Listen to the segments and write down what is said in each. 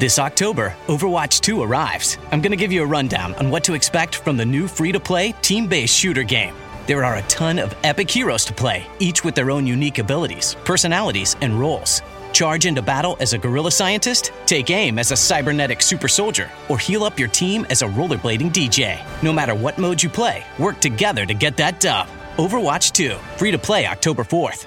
This October, Overwatch 2 arrives. I'm going to give you a rundown on what to expect from the new free to play, team based shooter game. There are a ton of epic heroes to play, each with their own unique abilities, personalities, and roles. Charge into battle as a guerrilla scientist, take aim as a cybernetic super soldier, or heal up your team as a rollerblading DJ. No matter what mode you play, work together to get that dub. Overwatch 2, free to play October 4th.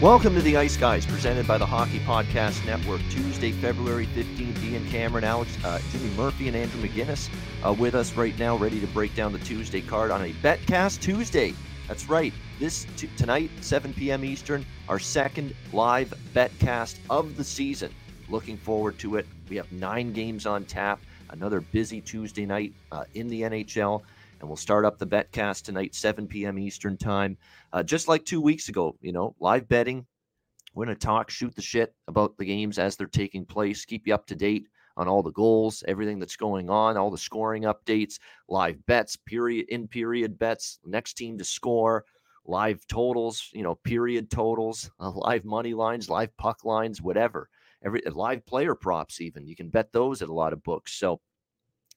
Welcome to the Ice Guys, presented by the Hockey Podcast Network. Tuesday, February 15th, Ian Cameron, Alex, uh, Jimmy Murphy, and Andrew McGinnis uh, with us right now, ready to break down the Tuesday card on a Betcast Tuesday. That's right. This t- tonight, 7 p.m. Eastern, our second live Betcast of the season. Looking forward to it. We have nine games on tap. Another busy Tuesday night uh, in the NHL and we'll start up the betcast tonight 7 p.m eastern time uh, just like two weeks ago you know live betting we're going to talk shoot the shit about the games as they're taking place keep you up to date on all the goals everything that's going on all the scoring updates live bets period in period bets next team to score live totals you know period totals uh, live money lines live puck lines whatever. Every live player props even you can bet those at a lot of books. So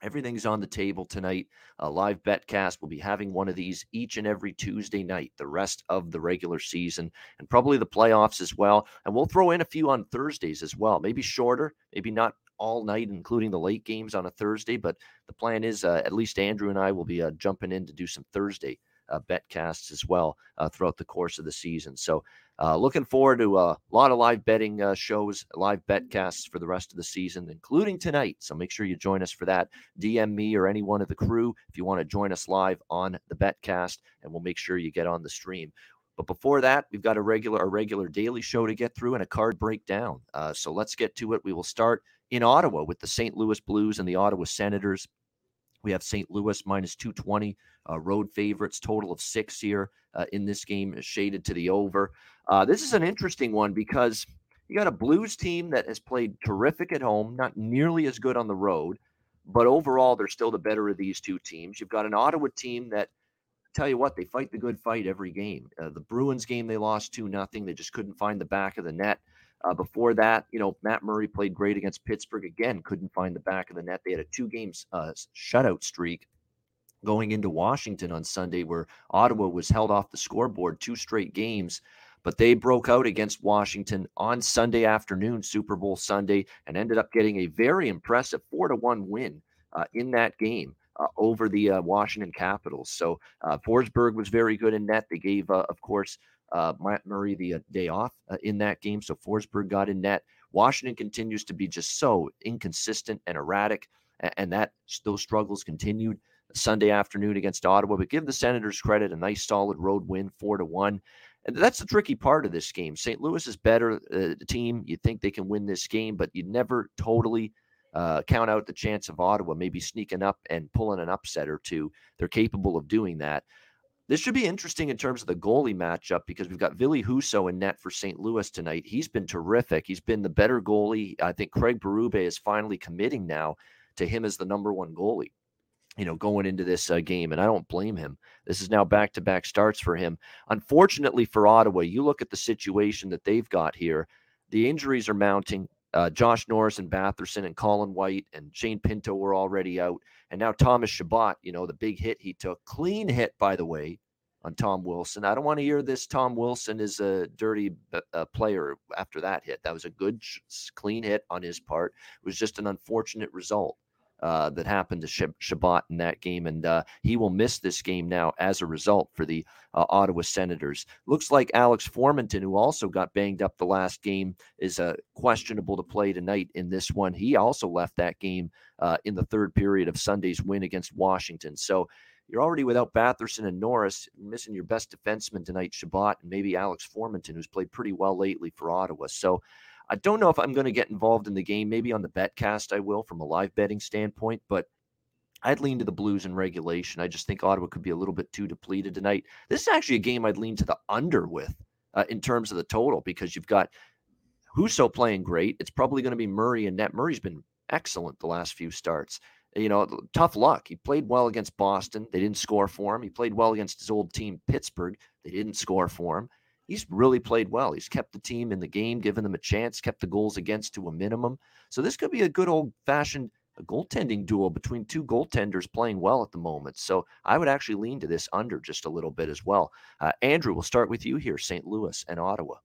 Everything's on the table tonight. A live betcast. We'll be having one of these each and every Tuesday night, the rest of the regular season, and probably the playoffs as well. And we'll throw in a few on Thursdays as well. Maybe shorter, maybe not all night, including the late games on a Thursday. But the plan is uh, at least Andrew and I will be uh, jumping in to do some Thursday uh, betcasts as well uh, throughout the course of the season. So uh, looking forward to a lot of live betting uh, shows, live betcasts for the rest of the season, including tonight. So make sure you join us for that. DM me or any one of the crew if you want to join us live on the betcast, and we'll make sure you get on the stream. But before that, we've got a regular a regular daily show to get through and a card breakdown. Uh, so let's get to it. We will start in Ottawa with the St. Louis Blues and the Ottawa Senators. We have St. Louis minus 220, uh, road favorites, total of six here uh, in this game, shaded to the over. Uh, this is an interesting one because you got a Blues team that has played terrific at home, not nearly as good on the road, but overall they're still the better of these two teams. You've got an Ottawa team that tell you what, they fight the good fight every game. Uh, the Bruins game they lost 2 nothing. They just couldn't find the back of the net. Uh, before that, you know, Matt Murray played great against Pittsburgh again, couldn't find the back of the net. They had a two games uh, shutout streak going into Washington on Sunday where Ottawa was held off the scoreboard two straight games. But they broke out against Washington on Sunday afternoon, Super Bowl Sunday, and ended up getting a very impressive four to one win uh, in that game. Uh, over the uh, Washington Capitals. So uh, Forsberg was very good in net. They gave, uh, of course, uh, Matt Murray the uh, day off in that game. So Forsberg got in net. Washington continues to be just so inconsistent and erratic, and that those struggles continued Sunday afternoon against Ottawa. But give the Senators credit, a nice solid road win, four to one. And that's the tricky part of this game. St. Louis is better uh, team. You think they can win this game, but you never totally uh, count out the chance of Ottawa maybe sneaking up and pulling an upset or two. They're capable of doing that. This should be interesting in terms of the goalie matchup because we've got Ville Husso in net for St. Louis tonight. He's been terrific. He's been the better goalie. I think Craig Berube is finally committing now to him as the number one goalie. You know, going into this uh, game, and I don't blame him. This is now back to back starts for him. Unfortunately for Ottawa, you look at the situation that they've got here. The injuries are mounting. Uh, Josh Norris and Batherson and Colin White and Shane Pinto were already out. And now Thomas Chabot, you know, the big hit he took, clean hit, by the way, on Tom Wilson. I don't want to hear this. Tom Wilson is a dirty uh, player after that hit. That was a good, clean hit on his part. It was just an unfortunate result. Uh, that happened to Chabot in that game, and uh, he will miss this game now as a result for the uh, Ottawa Senators. Looks like Alex Formenton, who also got banged up the last game, is uh, questionable to play tonight in this one. He also left that game uh, in the third period of Sunday's win against Washington. So you're already without Batherson and Norris, missing your best defenseman tonight, Chabot, and maybe Alex Formenton, who's played pretty well lately for Ottawa. So I don't know if I'm going to get involved in the game. Maybe on the betcast I will from a live betting standpoint, but I'd lean to the Blues in regulation. I just think Ottawa could be a little bit too depleted tonight. This is actually a game I'd lean to the under with uh, in terms of the total because you've got Husso playing great. It's probably going to be Murray and net. Murray's been excellent the last few starts. You know, tough luck. He played well against Boston. They didn't score for him. He played well against his old team, Pittsburgh. They didn't score for him he's really played well. He's kept the team in the game, given them a chance, kept the goals against to a minimum. So this could be a good old fashioned goaltending duel between two goaltenders playing well at the moment. So I would actually lean to this under just a little bit as well. Uh, Andrew, we'll start with you here, St. Louis and Ottawa.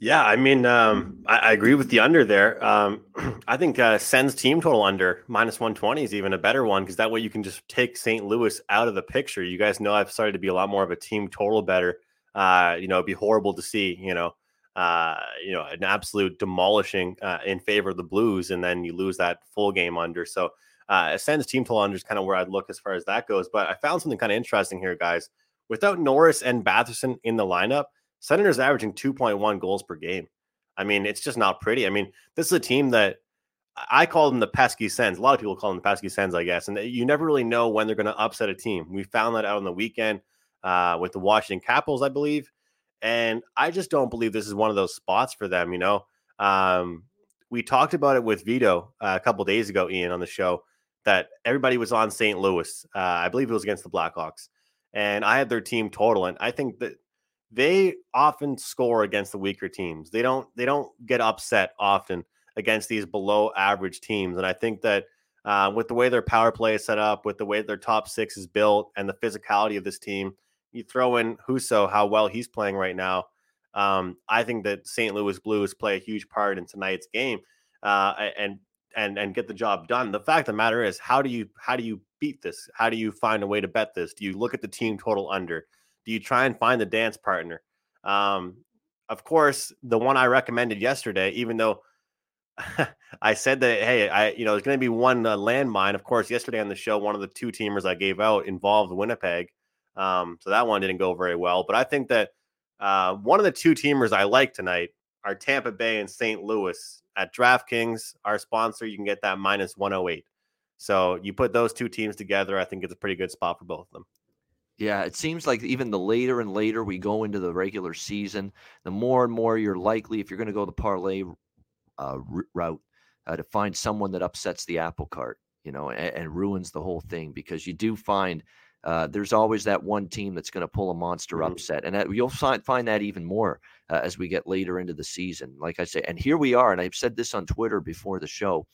Yeah, I mean, um, I, I, agree with the under there. Um, I think uh, Sens team total under minus 120 is even a better one because that way you can just take St. Louis out of the picture. You guys know I've started to be a lot more of a team total better uh, you know, it'd be horrible to see, you know, uh, you know, an absolute demolishing uh, in favor of the Blues, and then you lose that full game under. So, uh, Sens team total under is kind of where I'd look as far as that goes. But I found something kind of interesting here, guys. Without Norris and Batherson in the lineup, Senators averaging 2.1 goals per game. I mean, it's just not pretty. I mean, this is a team that I call them the pesky Sens. A lot of people call them the pesky Sens, I guess. And you never really know when they're going to upset a team. We found that out on the weekend uh, with the Washington Capitals, I believe. And I just don't believe this is one of those spots for them. You know, um, we talked about it with Vito uh, a couple days ago, Ian, on the show that everybody was on St. Louis. Uh, I believe it was against the Blackhawks, and I had their team total. And I think that they often score against the weaker teams. They don't. They don't get upset often against these below average teams. And I think that uh, with the way their power play is set up, with the way their top six is built, and the physicality of this team you throw in Husso, how well he's playing right now. Um, I think that St. Louis Blues play a huge part in tonight's game, uh, and and and get the job done. The fact of the matter is, how do you how do you beat this? How do you find a way to bet this? Do you look at the team total under? Do you try and find the dance partner? Um, of course, the one I recommended yesterday, even though I said that, hey, I you know, there's going to be one uh, landmine. Of course, yesterday on the show, one of the two teamers I gave out involved Winnipeg. Um, so that one didn't go very well. But I think that uh, one of the two teamers I like tonight are Tampa Bay and St. Louis. At DraftKings, our sponsor, you can get that minus 108. So you put those two teams together, I think it's a pretty good spot for both of them. Yeah, it seems like even the later and later we go into the regular season, the more and more you're likely, if you're going to go the parlay uh, route, uh, to find someone that upsets the apple cart, you know, and, and ruins the whole thing because you do find – uh, there's always that one team that's going to pull a monster mm-hmm. upset, and that, you'll find, find that even more uh, as we get later into the season. Like I say, and here we are, and I've said this on Twitter before the show.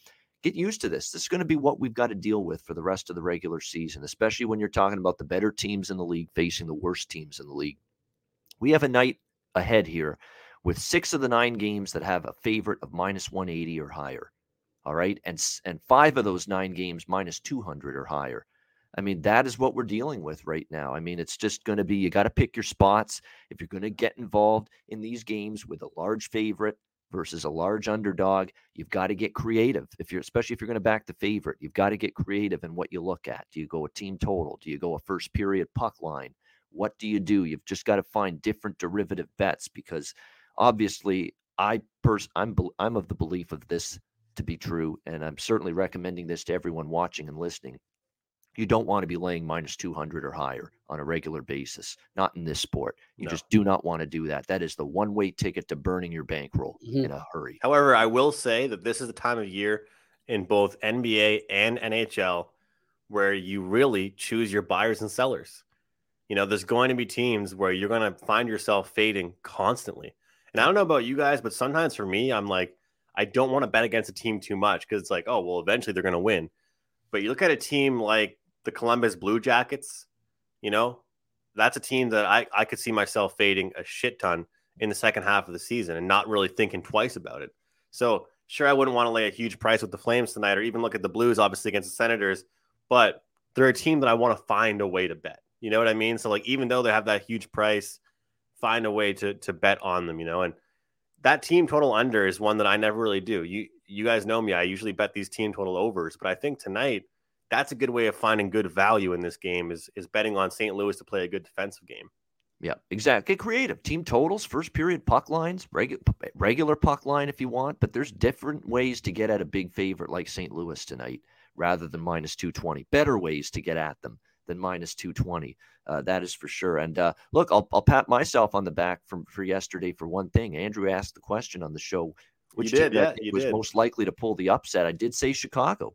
Get used to this. This is going to be what we've got to deal with for the rest of the regular season, especially when you're talking about the better teams in the league facing the worst teams in the league. We have a night ahead here with six of the nine games that have a favorite of minus 180 or higher. All right. And, and five of those nine games minus 200 or higher. I mean, that is what we're dealing with right now. I mean, it's just going to be you got to pick your spots. If you're going to get involved in these games with a large favorite versus a large underdog, you've got to get creative. If you're especially if you're going to back the favorite, you've got to get creative in what you look at. Do you go a team total? Do you go a first period puck line? What do you do? You've just got to find different derivative bets because obviously I pers- I'm I'm of the belief of this to be true and I'm certainly recommending this to everyone watching and listening you don't want to be laying minus 200 or higher on a regular basis. Not in this sport. You no. just do not want to do that. That is the one way ticket to burning your bankroll mm-hmm. in a hurry. However, I will say that this is the time of year in both NBA and NHL where you really choose your buyers and sellers. You know, there's going to be teams where you're going to find yourself fading constantly. And I don't know about you guys, but sometimes for me, I'm like, I don't want to bet against a team too much because it's like, oh, well, eventually they're going to win. But you look at a team like the Columbus Blue Jackets, you know, that's a team that I, I could see myself fading a shit ton in the second half of the season and not really thinking twice about it. So sure, I wouldn't want to lay a huge price with the Flames tonight, or even look at the Blues, obviously against the Senators. But they're a team that I want to find a way to bet. You know what I mean? So like, even though they have that huge price, find a way to to bet on them. You know, and that team total under is one that I never really do. You you guys know me; I usually bet these team total overs, but I think tonight that's a good way of finding good value in this game is is betting on St. Louis to play a good defensive game. Yeah, exactly. Get creative. Team totals, first period puck lines, regu- regular puck line if you want, but there's different ways to get at a big favorite like St. Louis tonight rather than minus 220. Better ways to get at them than minus 220. Uh, that is for sure. And uh, look, I'll, I'll pat myself on the back from for yesterday for one thing. Andrew asked the question on the show, which did, yeah, was did. most likely to pull the upset. I did say Chicago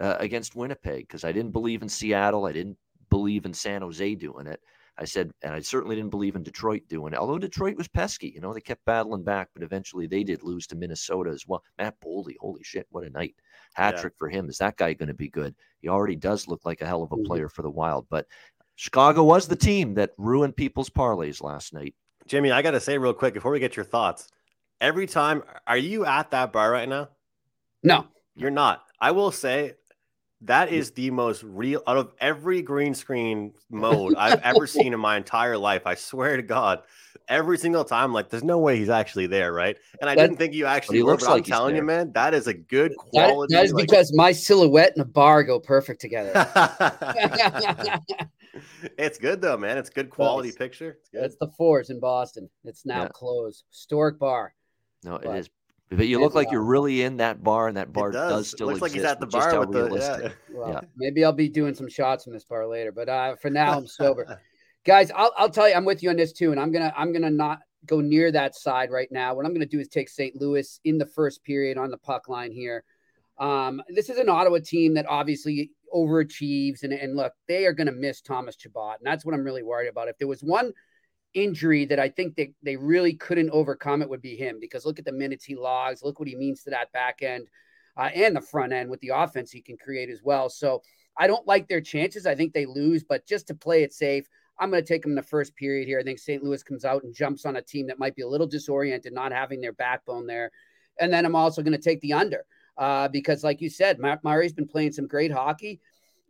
uh, against Winnipeg because I didn't believe in Seattle. I didn't believe in San Jose doing it. I said, and I certainly didn't believe in Detroit doing it. Although Detroit was pesky, you know, they kept battling back, but eventually they did lose to Minnesota as well. Matt Boldy, holy shit, what a night! Hat trick yeah. for him. Is that guy going to be good? He already does look like a hell of a player for the Wild. But Chicago was the team that ruined people's parlays last night. Jimmy, I got to say real quick before we get your thoughts. Every time, are you at that bar right now? No, you're not. I will say that is the most real out of every green screen mode I've ever seen in my entire life. I swear to God, every single time, like, there's no way he's actually there, right? And I that, didn't think you actually were, but like I'm telling you, man, that is a good quality. that, that is like, because my silhouette and a bar go perfect together. it's good though, man. It's good quality it's, picture. It's, it's, the Fours in Boston. It's now yeah. closed. Historic bar. No, but, it is but you look like you're really in that bar, and that bar does. does. still looks exist. like he's at the bar with the yeah. Well, yeah. Maybe I'll be doing some shots from this bar later, but uh, for now I'm sober. Guys, I'll, I'll tell you, I'm with you on this too, and I'm gonna I'm gonna not go near that side right now. What I'm gonna do is take St. Louis in the first period on the puck line here. Um, this is an Ottawa team that obviously overachieves, and, and look, they are going to miss Thomas Chabot, and that's what I'm really worried about. If there was one injury that I think they, they really couldn't overcome, it would be him because look at the minutes he logs, look what he means to that back end uh, and the front end with the offense he can create as well. So I don't like their chances. I think they lose, but just to play it safe, I'm going to take them in the first period here. I think St. Louis comes out and jumps on a team that might be a little disoriented, not having their backbone there. And then I'm also going to take the under uh, because, like you said, Murray's been playing some great hockey.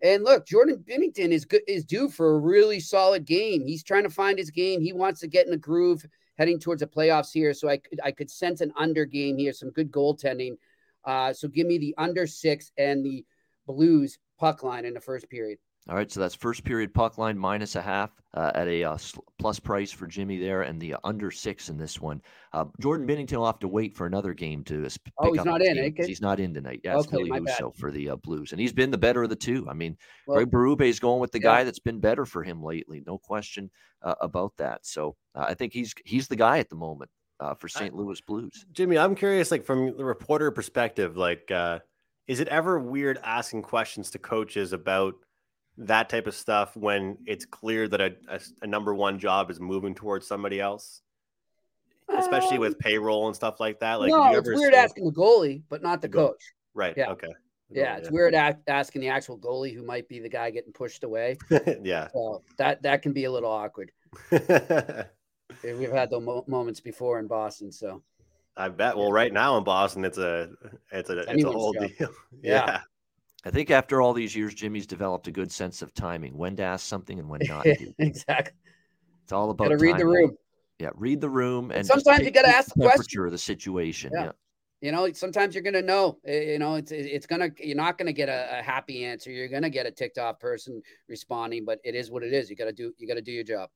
And look, Jordan Binnington is good is due for a really solid game. He's trying to find his game. He wants to get in a groove heading towards the playoffs here. So I could I could sense an under game here, some good goaltending. Uh, so give me the under six and the Blues puck line in the first period. All right, so that's first period puck line minus a half uh, at a uh, plus price for Jimmy there, and the under six in this one. Uh, Jordan Binnington will have to wait for another game to pick oh, he's not in. Eh? He's not in tonight. Yeah, okay, it's Ville for the uh, Blues, and he's been the better of the two. I mean, well, Craig Berube is going with the yeah. guy that's been better for him lately, no question uh, about that. So uh, I think he's he's the guy at the moment for St. Louis Blues. Jimmy, I'm curious, like from the reporter perspective, like is it ever weird asking questions to coaches about? That type of stuff when it's clear that a, a, a number one job is moving towards somebody else, especially um, with payroll and stuff like that. Like, no, it's weird asking the goalie, but not the coach. Right. Yeah. Okay. Yeah, it's yeah. weird asking the actual goalie who might be the guy getting pushed away. yeah, so that that can be a little awkward. We've had those mo- moments before in Boston, so I bet. Well, right now in Boston, it's a it's a it's a whole job. deal. yeah. yeah. I think after all these years, Jimmy's developed a good sense of timing, when to ask something and when not to. exactly. It's all about gotta read the room. Yeah, read the room, and sometimes you got to ask the question. of the situation. Yeah. yeah. You know, sometimes you're gonna know. Eh, you know, it's it's gonna you're not gonna get a, a happy answer. You're gonna get a ticked off person responding, but it is what it is. You gotta do you gotta do your job.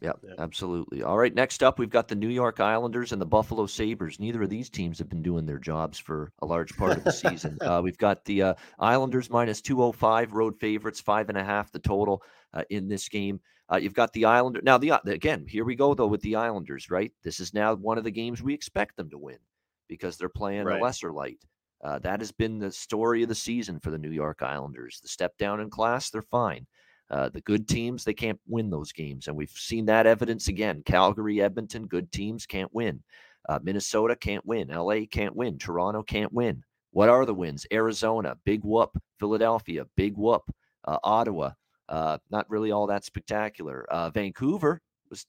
Yep, yeah, absolutely. All right, next up, we've got the New York Islanders and the Buffalo Sabres. Neither of these teams have been doing their jobs for a large part of the season. Uh, we've got the uh, Islanders minus 205, road favorites, five and a half the total uh, in this game. Uh, you've got the Islanders. Now, the again, here we go, though, with the Islanders, right? This is now one of the games we expect them to win because they're playing right. a lesser light. Uh, that has been the story of the season for the New York Islanders. The step down in class, they're fine. Uh, the good teams, they can't win those games. And we've seen that evidence again. Calgary, Edmonton, good teams can't win. Uh, Minnesota can't win. LA can't win. Toronto can't win. What are the wins? Arizona, big whoop. Philadelphia, big whoop. Uh, Ottawa, Uh, not really all that spectacular. Uh, Vancouver was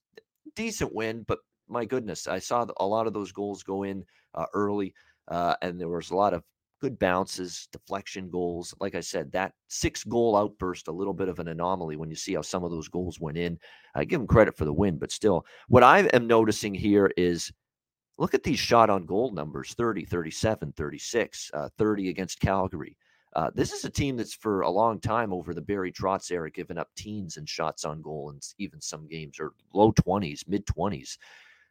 decent win, but my goodness, I saw a lot of those goals go in early, and there was a lot of good bounces, deflection goals. Like I said, that six goal outburst, a little bit of an anomaly when you see how some of those goals went in. I give them credit for the win, but still, what I am noticing here is look at these shot on goal numbers 30, 37, 36, uh, 30 against Calgary. Uh, this is a team that's for a long time over the Barry Trotz era given up teens and shots on goal and even some games or low 20s, mid 20s.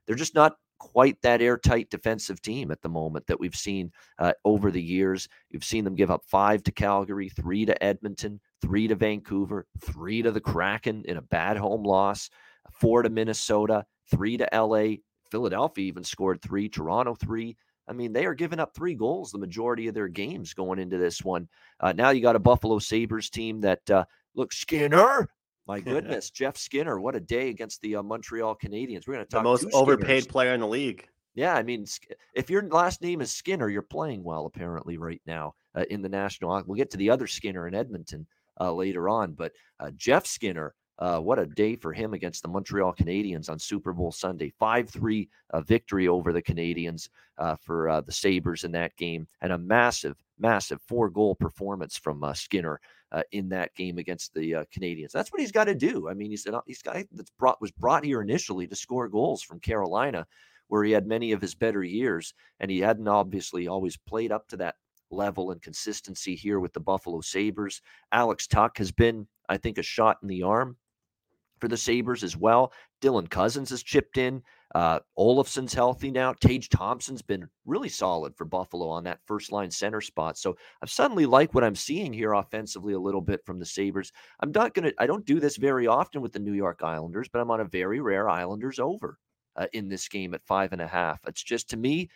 They're just not quite that airtight defensive team at the moment that we've seen uh, over the years. You've seen them give up five to Calgary, three to Edmonton, three to Vancouver, three to the Kraken in a bad home loss, four to Minnesota, three to LA. Philadelphia even scored three, Toronto three. I mean, they are giving up three goals the majority of their games going into this one. Uh, now you got a Buffalo Sabres team that, uh, look, Skinner, my goodness, Jeff Skinner, what a day against the uh, Montreal Canadiens. We're going to talk about the most overpaid Skinners. player in the league. Yeah, I mean, if your last name is Skinner, you're playing well apparently right now uh, in the National. We'll get to the other Skinner in Edmonton uh, later on, but uh, Jeff Skinner. Uh, what a day for him against the Montreal Canadiens on Super Bowl Sunday. 5 3 uh, victory over the Canadiens for the Sabres in that game, and a massive, massive four goal performance from Skinner uh, in that game against the uh, Canadiens. That's what he's got to do. I mean, he's an he's guy that's brought was brought here initially to score goals from Carolina, where he had many of his better years, and he hadn't obviously always played up to that level and consistency here with the Buffalo Sabres. Alex Tuch has been, I think, a shot in the arm for the Sabres as well. Dylan Cozens has chipped in. Uh, Olofsson's healthy now. Tage Thompson's been really solid for Buffalo on that first line center spot. So I've suddenly like what I'm seeing here offensively a little bit from the Sabres. I'm not going to, I don't do this very often with the New York Islanders, but I'm on a very rare Islanders over uh, in this game at five and a half. It's just to me,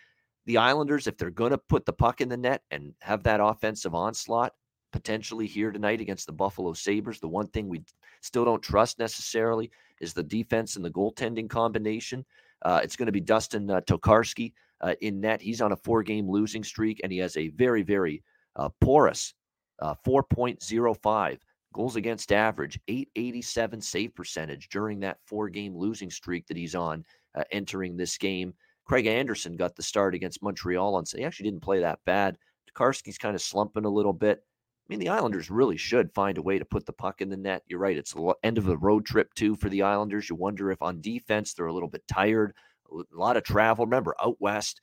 the Islanders, if they're going to put the puck in the net and have that offensive onslaught, potentially here tonight against the Buffalo Sabres. The one thing we still don't trust necessarily is the defense and the goaltending combination. Uh, it's going to be Dustin uh, Tokarski uh, in net. He's on a four game losing streak, and he has a very, very uh, porous uh, 4.05 goals against average, 887 save percentage during that four game losing streak that he's on uh, entering this game. Craig Anderson got the start against Montreal on. He actually didn't play that bad. Tokarski's kind of slumping a little bit. I mean, the Islanders really should find a way to put the puck in the net. You're right. It's the end of the road trip, too, for the Islanders. You wonder if on defense they're a little bit tired, a lot of travel. Remember, out west,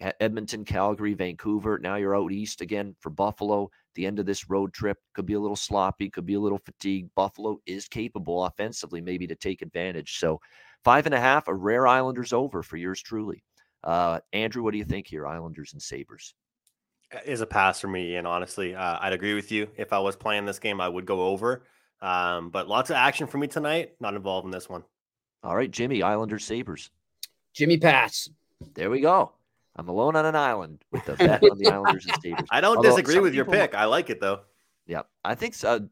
Edmonton, Calgary, Vancouver. Now you're out east again for Buffalo. The end of this road trip could be a little sloppy, could be a little fatigued. Buffalo is capable offensively, maybe to take advantage. So, five and a half, a rare Islanders over for yours truly. Uh, Andrew, what do you think here, Islanders and Sabres? Is a pass for me. And honestly, uh, I'd agree with you. If I was playing this game, I would go over. Um, but lots of action for me tonight. Not involved in this one. All right, Jimmy, Islanders Sabres. Jimmy pass. There we go. I'm alone on an island with the bet on the Islanders and Sabres. I don't Although disagree with your pick. I like it though. Yeah, I think so.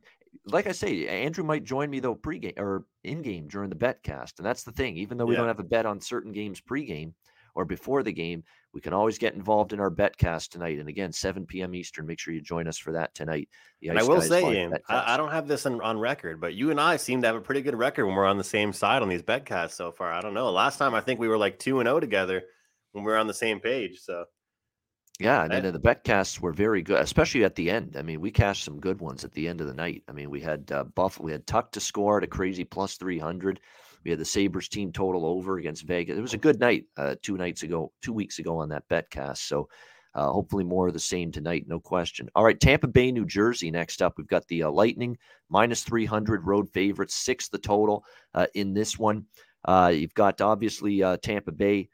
Like I say, Andrew might join me though pregame or in game during the bet cast, and that's the thing. Even though we yeah. don't have a bet on certain games pregame or before the game, we can always get involved in our betcast tonight. And again, 7 p.m. Eastern. Make sure you join us for that tonight. and I will say, Ian, I, I, don't have this on, on, record, but you and I seem to have a pretty good record when we're on the same side on these betcasts so far. I don't know. Last time I think we were like 2 and 0 together when we were on the same page. So. Yeah, and mean, the betcasts were very good, especially at the end. I mean, we cashed some good ones at the end of the night. I mean, we had uh, Buffalo, we had Tuch to score at a crazy plus 300. We had the Sabres team total over against Vegas. It was a good night uh, two nights ago, two weeks ago on that betcast. So uh, hopefully more of the same tonight, no question. All right, Tampa Bay, New Jersey. Next up, we've got the uh, Lightning minus 300 road favorites, six the total uh, in this one. Uh, you've got obviously uh, Tampa Bay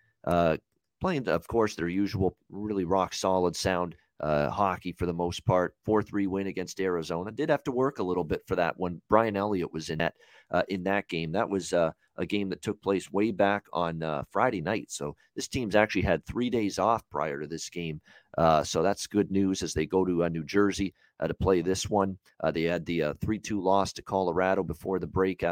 playing, of course, their usual really rock solid sound uh, hockey for the most part. 4 3 win against Arizona. Did have to work a little bit for that when Brian Elliott was in that, uh, in that game. That was uh, a game that took place way back on uh, Friday night. So this team's actually had three days off prior to this game. Uh, so that's good news as they go to uh, New Jersey to play this one. they had the 3 2 loss to Colorado before the break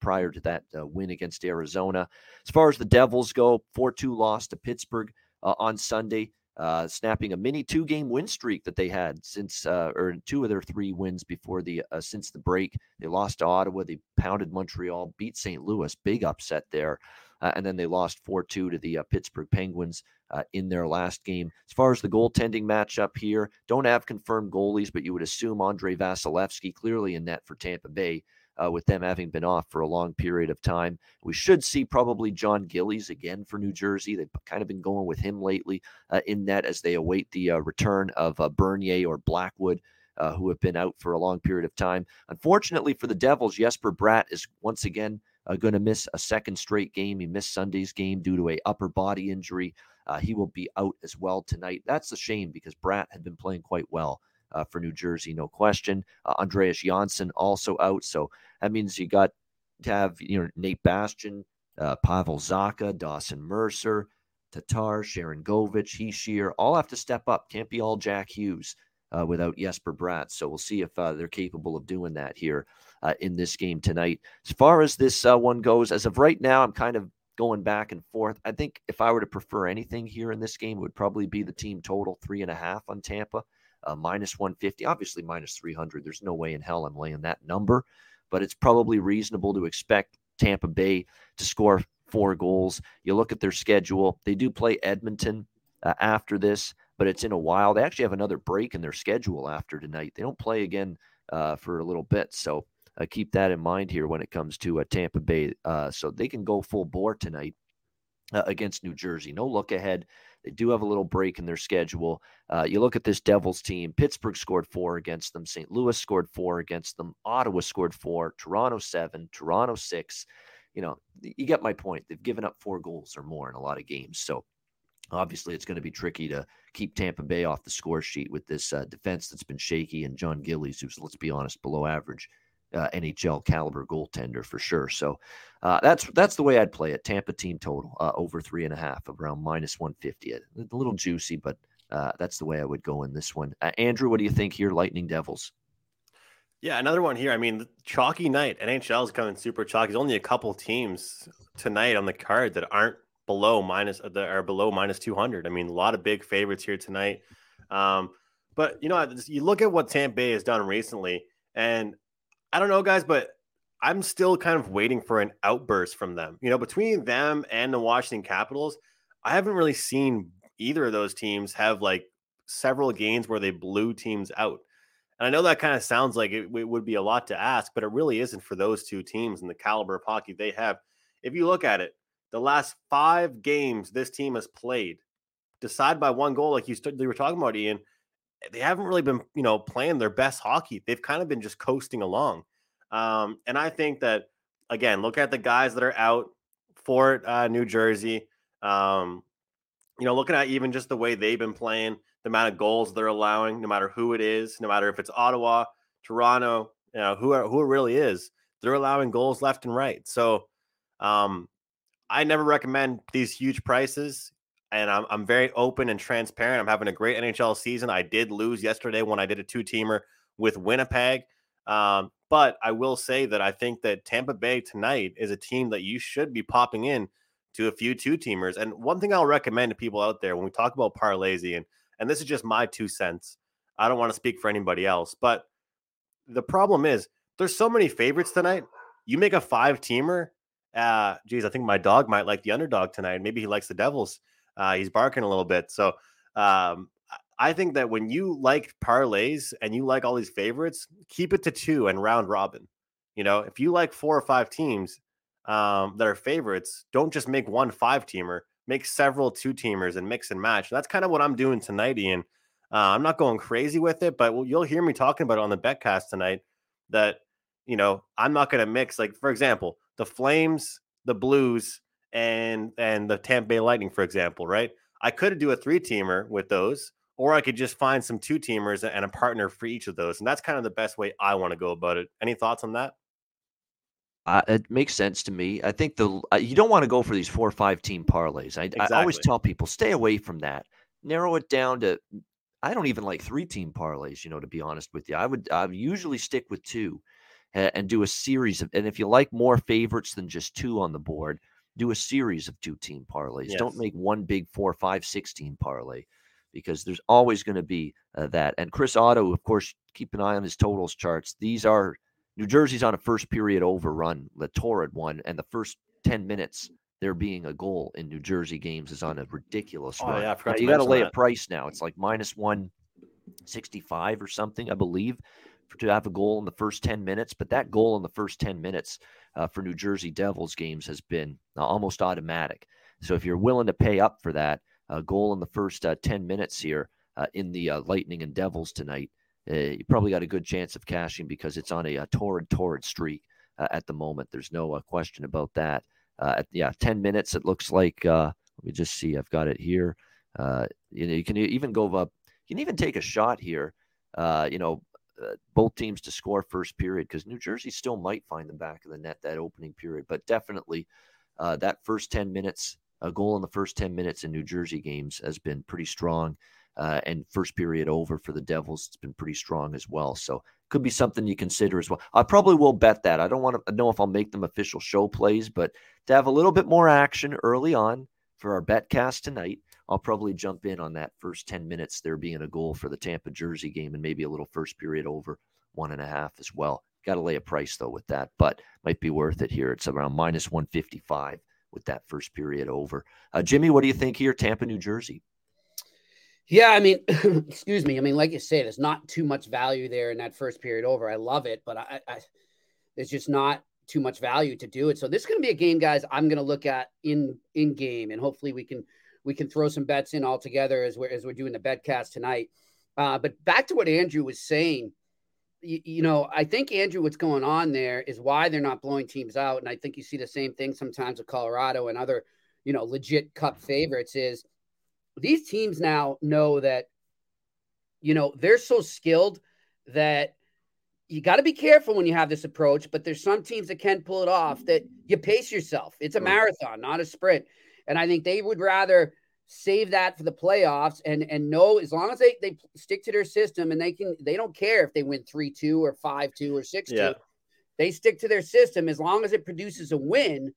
prior to that win against Arizona. As far as the Devils go, 4 2 loss to Pittsburgh on Sunday. Uh, snapping a mini two game win streak that they had since uh, or two of their three wins before the uh, since the break. They lost to Ottawa, they pounded Montreal, beat St. Louis, big upset there, uh, and then they lost four two to the uh, Pittsburgh Penguins uh, in their last game. As far as the goaltending matchup here, don't have confirmed goalies, but you would assume Andrei Vasilevskiy clearly in net for Tampa Bay uh, with them having been off for a long period of time. We should see probably Jon Gillies again for New Jersey. They've kind of been going with him lately uh, in that as they await the uh, return of uh, Bernier or Blackwood. Uh, who have been out for a long period of time. Unfortunately for the Devils, Jesper Bratt is once again uh, going to miss a second straight game. He missed Sunday's game due to a upper body injury. he will be out as well tonight. That's a shame because Bratt had been playing quite well uh, for New Jersey, no question. Uh, Andreas Johnsson also out, so that means you got to have you know Nate Bastian, uh, Pavel Zacha, Dawson Mercer, Tatar, Sharangovich, Hischier, all have to step up. Can't be all Jack Hughes uh, without Jesper Bratt. So we'll see if uh, they're capable of doing that here in this game tonight. As far as this one goes, as of right now, I'm kind of going back and forth. I think if I were to prefer anything here in this game, it would probably be the team total three and a half on Tampa uh, minus 150, obviously minus 300. There's no way in hell I'm laying that number, but it's probably reasonable to expect Tampa Bay to score four goals. You look at their schedule, they do play Edmonton uh, after this, but it's in a while. They actually have another break in their schedule after tonight. They don't play again uh, for a little bit. So uh, keep that in mind here when it comes to uh, Tampa Bay. Uh, so they can go full bore tonight uh, against New Jersey. No look ahead. They do have a little break in their schedule. Uh, you look at this Devils team. Pittsburgh scored four against them. St. Louis scored four against them. Ottawa scored four. Toronto seven. Toronto six. You know, you get my point. They've given up four goals or more in a lot of games. So obviously, it's going to be tricky to keep Tampa Bay off the score sheet with this uh, defense that's been shaky and Jon Gillies, who's let's be honest, below average uh, NHL caliber goaltender for sure. So uh, that's that's the way I'd play it. Tampa team total uh, over three and a half, around minus one fifty. A little juicy, but uh, that's the way I would go in this one. Uh, Andrew, what do you think here? Lightning Devils. Yeah, another one here. I mean, chalky night. NHL is coming super chalky. There's only a couple teams tonight on the card that aren't below minus that are below minus 200. I mean, a lot of big favorites here tonight. Um, but you know, you look at what Tampa Bay has done recently, and I don't know, guys, but I'm still kind of waiting for an outburst from them. You know, between them and the Washington Capitals, I haven't really seen either of those teams have like several games where they blew teams out. And I know that kind of sounds like it, it, would be a lot to ask, but it really isn't for those two teams and the caliber of hockey they have. If you look at it, the last five games this team has played, decide by one goal, like you, st- you were talking about, Ian, they haven't really been, you know, playing their best hockey. They've kind of been just coasting along. Um, and I think that again, look at the guys that are out for uh, New Jersey. Um, you know, looking at even just the way they've been playing, the amount of goals they're allowing, no matter who it is, no matter if it's Ottawa, Toronto, you know, who who it really is, they're allowing goals left and right. So, um, I never recommend these huge prices and I'm, I'm very open and transparent. I'm having a great NHL season. I did lose yesterday when I did a two teamer with Winnipeg. Um, but I will say that I think that Tampa Bay tonight is a team that you should be popping in to a few two teamers. And one thing I'll recommend to people out there when we talk about parlays, and and this is just my two cents. I don't want to speak for anybody else, but the problem is there's so many favorites tonight. You make a five teamer. Uh, geez, I think my dog might like the underdog tonight. Maybe he likes the Devils. Uh, he's barking a little bit. So um, I think that when you like parlays and you like all these favorites, keep it to two and round robin. You know, if you like four or five teams um, that are favorites, don't just make one five teamer, make several two teamers and mix and match. That's kind of what I'm doing tonight, Ian. Uh, I'm not going crazy with it, but you'll hear me talking about it on the betcast tonight. That you know, I'm not going to mix. Like for example, the Flames, the Blues, and and the Tampa Bay Lightning, for example, right? I could do a three teamer with those, or I could just find some two teamers and a partner for each of those, and that's kind of the best way I want to go about it. Any thoughts on that? Uh, it makes sense to me. I think the uh, you don't want to go for these four or five team parlays. I, exactly. I always tell people stay away from that. Narrow it down to. I don't even like three team parlays. You know, to be honest with you, I would I usually stick with two, and, and do a series of. And if you like more favorites than just two on the board, do a series of two team parlays. Yes. Don't make one big four, five, six team parlay because there's always going to be uh, that. And Chris Otto, of course, keep an eye on his totals charts. These are New Jersey's on a first period overrun, the torrid one, and the first 10 minutes there being a goal in New Jersey games is on a ridiculous Oh, run. yeah, Now, to you got to lay a price now. It's like minus 165 or something, I believe, to have a goal in the first 10 minutes. But that goal in the first 10 minutes uh, for New Jersey Devils games has been uh, almost automatic. So if you're willing to pay up for that, a goal in the first uh, 10 minutes here uh, in the uh, Lightning and Devils tonight, uh, you probably got a good chance of cashing because it's on a, a torrid, torrid streak uh, at the moment. There's no uh, question about that. Uh, at, yeah, 10 minutes, it looks like. Uh, let me just see. I've got it here. Uh, you know, you can even go up. You can even take a shot here. Uh, you know, uh, both teams to score first period because New Jersey still might find the back of the net that opening period, but definitely uh, that first 10 minutes, a goal in the first 10 minutes in New Jersey games has been pretty strong. Uh, and first period over for the Devils, it's been pretty strong as well. So could be something you consider as well. I probably will bet that. I don't want to know if I'll make them official show plays, but to have a little bit more action early on for our bet cast tonight, I'll probably jump in on that first 10 minutes there being a goal for the Tampa Jersey game and maybe a little first period over one and a half as well. Got to lay a price though with that, but might be worth it here. It's around minus 155 with that first period over. Uh, Jimmy, what do you think here? Tampa, New Jersey. Yeah, I mean, excuse me. I mean, like you say, there's not too much value there in that first period over. I love it, but I, I there's just not too much value to do it. So this is going to be a game, guys. I'm going to look at in in game, and hopefully we can we can throw some bets in all together as we're as we're doing the bet cast tonight. Uh, but back to what Andrew was saying, you, you know, I think Andrew, what's going on there is why they're not blowing teams out, and I think you see the same thing sometimes with Colorado and other, you know, legit Cup favorites is these teams now know that you know they're so skilled that you got to be careful when you have this approach but there's some teams that can pull it off that you pace yourself. It's a marathon not a sprint and i think they would rather save that for the playoffs and and know as long as they they stick to their system and they can they don't care if they win 3-2 or 5-2 or 6-2 Yeah. they stick to their system as long as it produces a win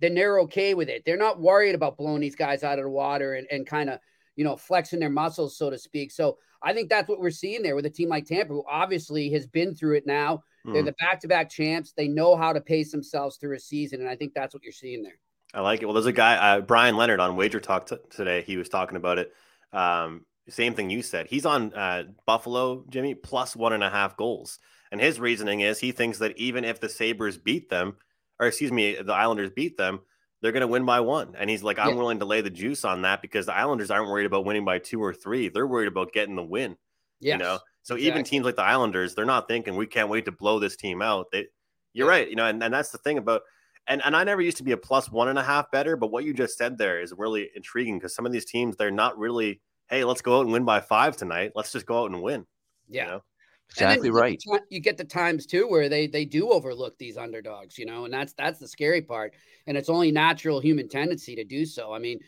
then they're okay with it. They're not worried about blowing these guys out of the water and, and kind of, you know, flexing their muscles, so to speak. So I think that's what we're seeing there with a team like Tampa, who obviously has been through it now. They're Mhm. the back to back champs. They know how to pace themselves through a season. And I think that's what you're seeing there. I like it. Well, there's a guy, uh, Brian Leonard on Wager Talk t- today. He was talking about it. Um, same thing you said. He's on uh, Buffalo, Jimmy, plus one and a half goals. And his reasoning is he thinks that even if the Sabres beat them, or excuse me, the Islanders beat them, they're going to win by one. And he's like, I'm Yeah. willing to lay the juice on that because the Islanders aren't worried about winning by two or three. They're worried about getting the win. Yes. You know, so even teams like the Islanders, they're not thinking we can't wait to blow this team out. They, you're Yeah. right. You know, and, and that's the thing about, and, and I never used to be a plus one and a half better, but what you just said there is really intriguing because some of these teams, they're not really, hey, let's go out and win by five tonight. Let's just go out and win. you Yeah. know? Exactly you right. the ti- You get the times too where they they do overlook these underdogs, you know, and that's that's the scary part. And it's only natural human tendency to do so. I mean,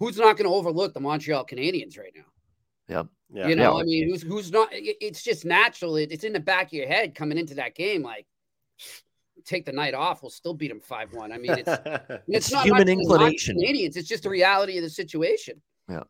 who's not going to overlook the Montreal Canadiens right now? Yep. Yeah. You know, Yeah. I mean, who's who's not? it- It's just natural. It, it's in the back of your head coming into that game. Like, take the night off. We'll still beat them five one. I mean, it's it's, It's not human not just the inclination. Canadians. It's just the reality of the situation. Yeah,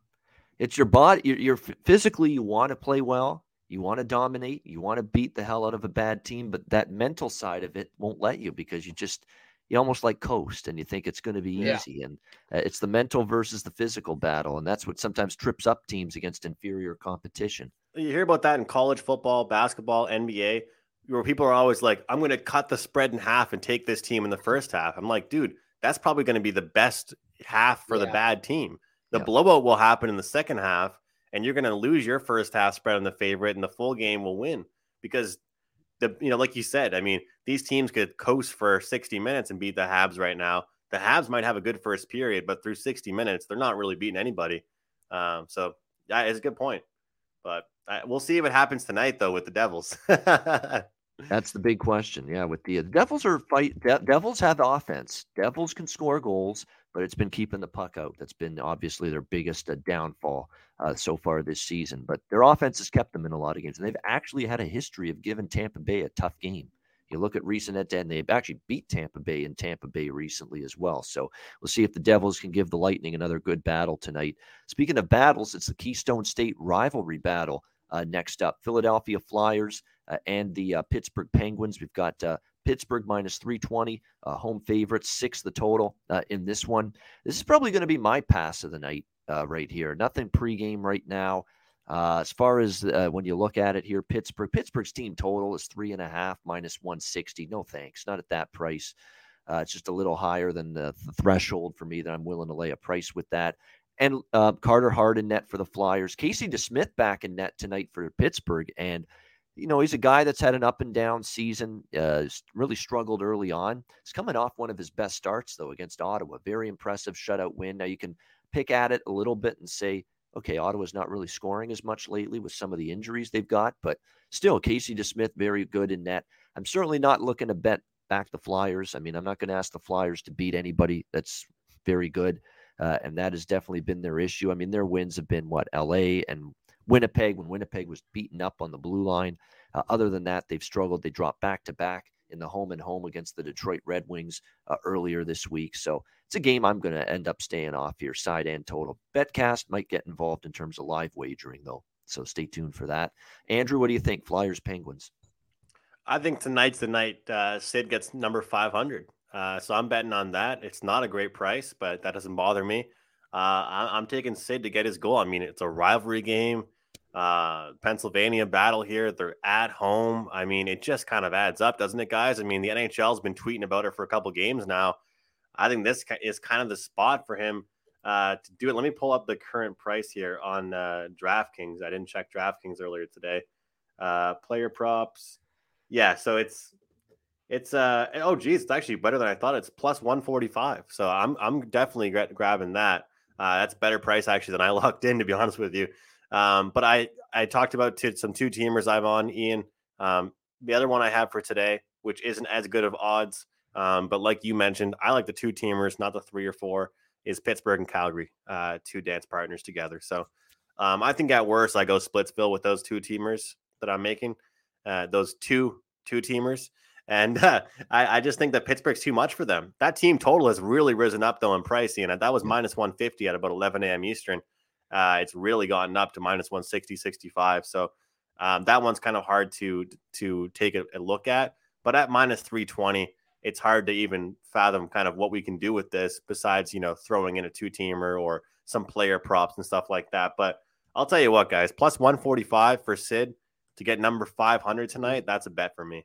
it's your body. You're, you're physically, you want to play well. You want to dominate. You want to beat the hell out of a bad team, but that mental side of it won't let you because you just, you almost like coast and you think it's going to be Yeah. easy. And uh, it's the mental versus the physical battle. And that's what sometimes trips up teams against inferior competition. you hear about that in college football, basketball, NBA, where people are always like, I'm going to cut the spread in half and take this team in the first half. I'm like, dude, that's probably going to be the best half for the bad team. The Yeah. blowout will happen in the second half, and you're going to lose your first half spread on the favorite, and the full game will win because the you know, like you said, I mean, these teams could coast for 60 minutes and beat the Habs right now. The Habs might have a good first period, but through 60 minutes, they're not really beating anybody. Um, so yeah, it's a good point. But uh, we'll see if it happens tonight, though, with the Devils. That's the big question. Yeah, with the, the Devils are fight. De- Devils have offense. Devils can score goals, but it's been keeping the puck out. That's been obviously their biggest uh, downfall uh, so far this season. But their offense has kept them in a lot of games, and they've actually had a history of giving Tampa Bay a tough game. You look at recent to end, they've actually beat Tampa Bay in Tampa Bay recently as well. So we'll see if the Devils can give the Lightning another good battle tonight. Speaking of battles, it's the Keystone State rivalry battle uh, next up. Philadelphia Flyers uh, and the uh, Pittsburgh Penguins. We've got uh, Pittsburgh minus 320, uh, home favorites, six the total uh, in this one. This is probably going to be my pass of the night right here. Nothing pregame right now. Uh, as far as uh, when you look at it here, Pittsburgh, Pittsburgh's team total is three and a half minus 160. No thanks, not at that price. Uh, it's just a little higher than the, threshold for me that I'm willing to lay a price with that. And uh, Carter Hart in net for the Flyers. Casey DeSmith back in net tonight for Pittsburgh. And, you know, he's a guy that's had an up and down season, uh, really struggled early on. He's coming off one of his best starts, though, against Ottawa. Very impressive shutout win. Now you can pick at it a little bit and say, okay, Ottawa's not really scoring as much lately with some of the injuries they've got, but still, Casey DeSmith, very good in net. I'm certainly not looking to bet back the Flyers. I mean, I'm not going to ask the Flyers to beat anybody that's very good. Uh, and that has definitely been their issue. I mean, their wins have been what LA and Winnipeg when Winnipeg was beaten up on the blue line. Uh, other than that, they've struggled. They dropped back to back in the home and home against the Detroit Red Wings uh, earlier this week. So it's a game I'm going to end up staying off here, side and total. Betcast might get involved in terms of live wagering, though. So stay tuned for that. Andrew, what do you think? Flyers, Penguins? I think tonight's the night uh, Sid gets number 500. Uh, so I'm betting on that. It's not a great price, but that doesn't bother me. Uh, I'm taking Sid to get his goal. I mean, it's a rivalry game uh, Pennsylvania battle here. They're at home. I mean, it just kind of adds up, doesn't it, guys? I mean, the NHL's been tweeting about it for a couple games now. I think this is kind of the spot for him uh, to do it. Let me pull up the current price here on uh, DraftKings. I didn't check DraftKings earlier today. Uh, player props. Yeah, so it's it's uh oh geez, it's actually better than I thought. It's plus 145. So I'm I'm definitely gra- grabbing that. Uh, that's better price actually than I locked in, to be honest with you. Um, but I I talked about t- some two teamers I'm on, Ian. Um, the other one I have for today, which isn't as good of odds, um, but like you mentioned, I like the two teamers, not the three or four. Is Pittsburgh and Calgary, uh, two dance partners together. So um, I think at worst I go Splitsville with those two teamers that I'm making, uh, those two two teamers. And uh, I, I, just think that Pittsburgh's too much for them. That team total has really risen up though in pricing, and that was minus 150 at about 11 a.m. Eastern. Uh, it's really gotten up to minus 160, 65. So um, that one's kind of hard to to take a, a, look at. But at minus 320, it's hard to even fathom kind of what we can do with this besides, you know, throwing in a two teamer or some player props and stuff like that. But I'll tell you what, guys, plus 145 for Sid to get number 500 tonight, that's a bet for me.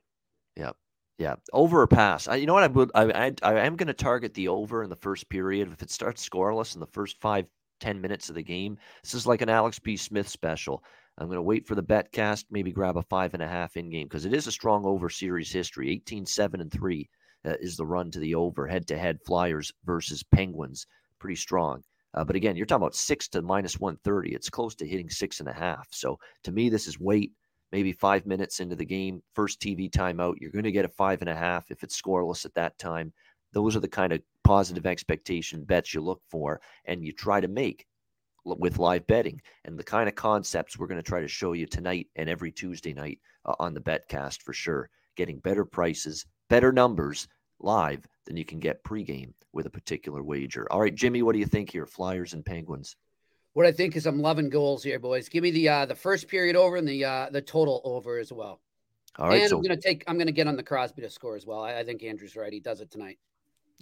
Yep. Yeah, over or pass. I, you know what? I would. I, I, I am going to target the over in the first period. If it starts scoreless in the first five ten minutes of the game. This is like an Alex B. Smith special. I'm going to wait for the bet cast, maybe grab a five and a half in game because it is a strong over series history. 18 7 and 3 uh, is the run to the over head to head Flyers versus Penguins. Pretty strong. Uh, but again, you're talking about six to minus 130. It's close to hitting six and a half. So to me, this is wait maybe five minutes into the game, first TV timeout. You're going to get a five and a half if it's scoreless at that time. Those are the kind of positive expectation bets you look for and you try to make with live betting and the kind of concepts we're going to try to show you tonight and every Tuesday night uh, on the betcast for sure. Getting better prices, better numbers live than you can get pregame with a particular wager. All right, Jimmy, what do you think here? Flyers and Penguins. What I think is I'm loving goals here, boys. Give me the uh, the first period over and the uh, the total over as well. All right, and so, I'm gonna take I'm gonna get on the Crosby to score as well. I, I think Andrew's right. He does it tonight.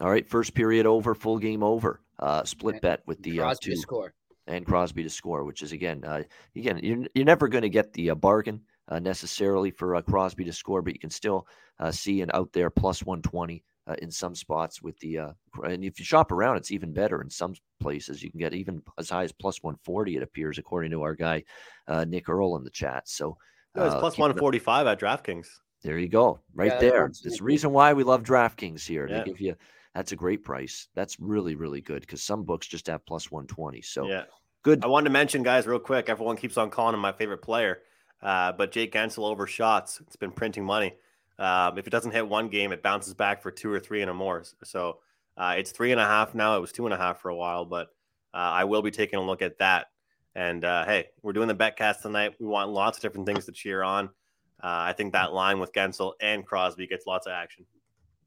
All right, first period over, full game over. Uh, split bet with the Crosby uh, to score and Crosby to score, which is again, uh, again, you're, you're never going to get the uh, bargain uh, necessarily for uh, Crosby to score, but you can still uh, see an out there plus 120 uh, in some spots with the, uh, and if you shop around, it's even better in some places. You can get even as high as plus 140, it appears, according to our guy uh, Nick Earl in the chat. So no, it's plus 145 at DraftKings. There you go, right yeah, there. It's the reason why we love DraftKings here. Yeah. They give you that's a great price. That's really, really good because some books just have plus 120. So yeah, good. I wanted to mention, guys, real quick. Everyone keeps on calling him my favorite player, uh, but Jake Guentzel over shots. It's been printing money. Um, if it doesn't hit one game, it bounces back for two or three and a more. So uh, it's three and a half now. It was two and a half for a while, but uh, I will be taking a look at that. And uh, hey, we're doing the betcast tonight. We want lots of different things to cheer on. Uh, I think that line with Guentzel and Crosby gets lots of action.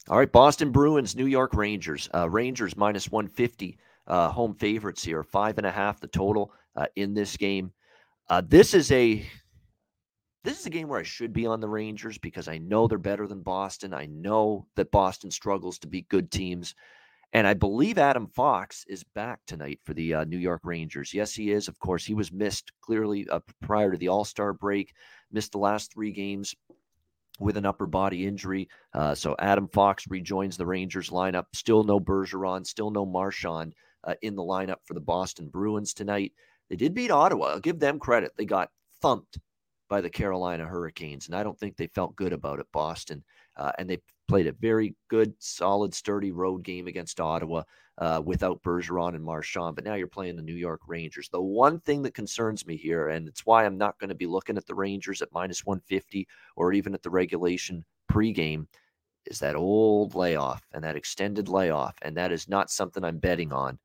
All right, Boston Bruins, New York Rangers. Uh, Rangers minus 150, uh, home favorites here, five and a half the total in this game. This is a this is a game where I should be on the Rangers because I know they're better than Boston. I know that Boston struggles to beat good teams. And I believe Adam Fox is back tonight for the uh, New York Rangers. Yes, he is. Of course, he was missed clearly uh, prior to the All Star break, missed the last three games with an upper body injury. Uh, so Adam Fox rejoins the Rangers lineup. Still no Bergeron, still no Marchand uh, in the lineup for the Boston Bruins tonight. They did beat Ottawa. I'll give them credit. They got thumped by the Carolina Hurricanes, and I don't think they felt good about it, Boston. Uh, and they played a very good, solid, sturdy road game against Ottawa uh, without Bergeron and Marchand. But now you're playing the New York Rangers. The one thing that concerns me here, and it's why I'm not going to be looking at the Rangers at minus 150 or even at the regulation pregame, is that old layoff and that extended layoff. And that is not something I'm betting on.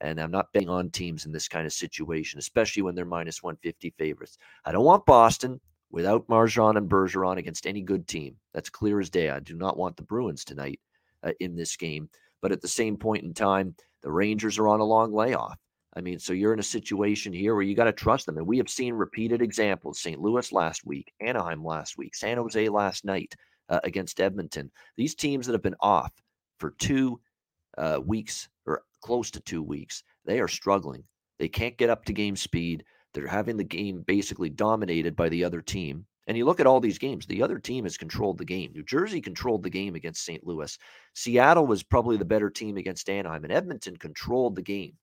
And I'm not betting on teams in this kind of situation, especially when they're minus 150 favorites. I don't want Boston without Marchand and Bergeron against any good team. That's clear as day. I do not want the Bruins tonight uh, in this game. But at the same point in time, the Rangers are on a long layoff. I mean, so you're in a situation here where you got to trust them. And we have seen repeated examples St. Louis last week, Anaheim last week, San Jose last night uh, against Edmonton. These teams that have been off for two uh, weeks close to two weeks, they are struggling. They can't get up to game speed. They're having the game basically dominated by the other team. And you look at all these games, the other team has controlled the game. New Jersey controlled the game against St. Louis. Seattle was probably the better team against Anaheim, and Edmonton controlled the game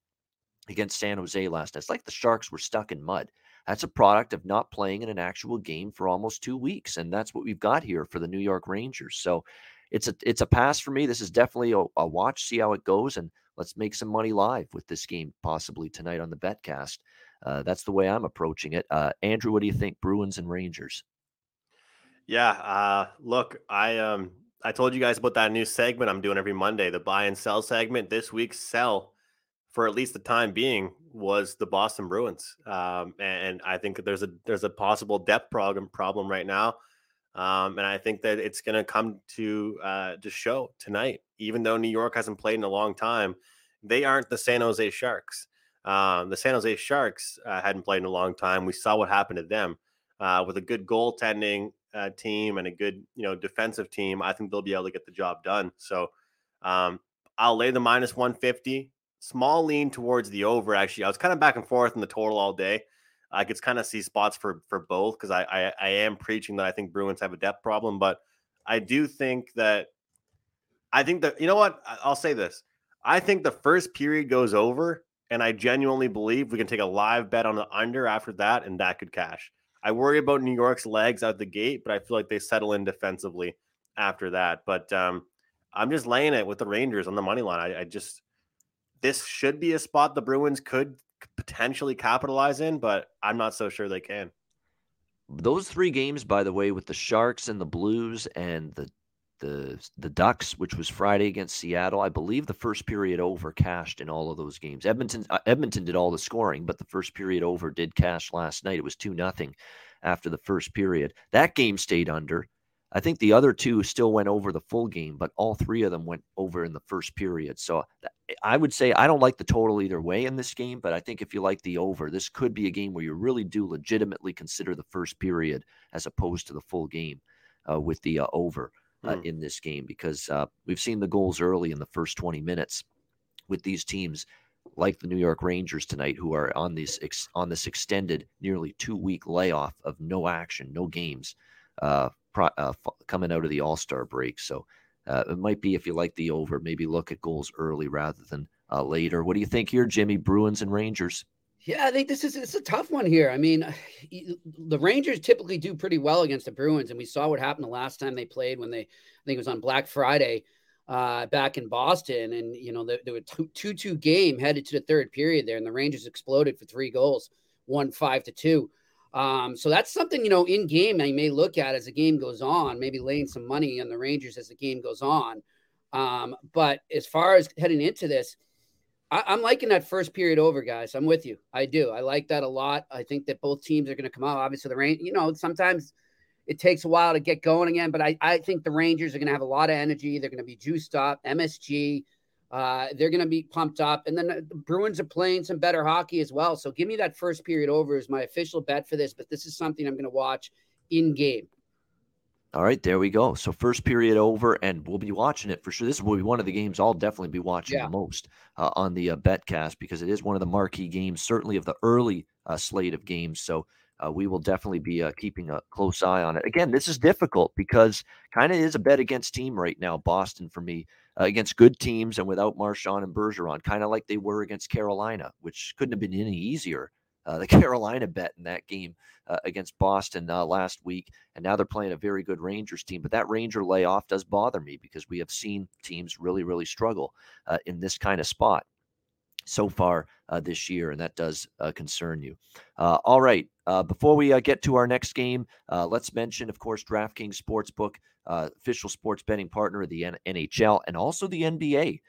against San Jose last night. It's like the Sharks were stuck in mud. That's a product of not playing in an actual game for almost two weeks. And that's what we've got here for the New York Rangers. So it's a it's a pass for me. This is definitely a, a watch, see how it goes. And let's make some money live with this game possibly tonight on the betcast. Uh, that's the way I'm approaching it. Uh, Andrew, what do you think? Bruins and Rangers. Yeah. Uh, look, I um I told you guys about that new segment I'm doing every Monday, the buy and sell segment. This week's sell, for at least the time being, was the Boston Bruins. Um, and I think there's a there's a possible depth problem problem right now. Um, and I think that it's going to come to uh, to show tonight. Even though New York hasn't played in a long time, they aren't the San Jose Sharks. Um, the San Jose Sharks uh, hadn't played in a long time. We saw what happened to them uh, with a good goaltending uh, team and a good you know defensive team. I think they'll be able to get the job done. So um, I'll lay the minus 150. Small lean towards the over. Actually, I was kind of back and forth in the total all day. I could kind of see spots for for both because I, I I am preaching that I think Bruins have a depth problem, but I do think that I think that you know what I'll say this. I think the first period goes over, and I genuinely believe we can take a live bet on the under after that, and that could cash. I worry about New York's legs out the gate, but I feel like they settle in defensively after that. But um, I'm just laying it with the Rangers on the money line. I, I just this should be a spot the Bruins could potentially capitalize in, but I'm not so sure they can. Those three games, by the way, with the Sharks and the Blues and the the the Ducks, which was Friday against Seattle, I believe the first period over cashed in all of those games. Edmonton uh, Edmonton did all the scoring, but the first period over did cash last night. It was two nothing after the first period. That game stayed under. I think the other two still went over the full game, but all three of them went over in the first period. So I would say I don't like the total either way in this game, but I think if you like the over, this could be a game where you really do legitimately consider the first period as opposed to the full game uh, with the uh, over uh, mm. in this game because uh, we've seen the goals early in the first 20 minutes with these teams like the New York Rangers tonight, who are on this ex- on this extended, nearly two week layoff of no action, no games. Uh, pro- uh, coming out of the All Star break. So uh, it might be if you like the over, maybe look at goals early rather than uh, later. What do you think here, Jimmy? Bruins and Rangers. Yeah, I think this is it's a tough one here. I mean, the Rangers typically do pretty well against the Bruins, and we saw what happened the last time they played when they, I think it was on Black Friday, uh, back in Boston, and you know there were two two game headed to the third period there, and the Rangers exploded for three goals, one five to two. Um, so that's something, you know, in game I may look at as the game goes on, maybe laying some money on the Rangers as the game goes on. Um, but as far as heading into this, I, am liking that first period over, guys. I'm with you. I do. I like that a lot. I think that both teams are going to come out. Obviously, the rain, you know, sometimes it takes a while to get going again. But I, I think the Rangers are going to have a lot of energy. They're going to be juiced up. MSG, uh, they're going to be pumped up. And then the Bruins are playing some better hockey as well. So give me that first period over as my official bet for this. But this is something I'm going to watch in game. All right, there we go. So first period over, and we'll be watching it for sure. This will be one of the games I'll definitely be watching yeah. the most uh, on the uh, betcast because it is one of the marquee games, certainly of the early uh, slate of games. So uh, we will definitely be uh, keeping a close eye on it. Again, this is difficult because kind of is a bet against team right now, Boston for me, uh, against good teams and without Marchand and Bergeron, kind of like they were against Carolina, which couldn't have been any easier. Uh, the Carolina bet in that game uh, against Boston uh, last week, and now they're playing a very good Rangers team. But that Ranger layoff does bother me because we have seen teams really, really struggle in this kind of spot so far uh, this year, and that does uh, concern you. Uh, all right. Uh, before we uh, get to our next game, uh, let's mention, of course, DraftKings Sportsbook, official sports betting partner of the N- NHL and also the NBA.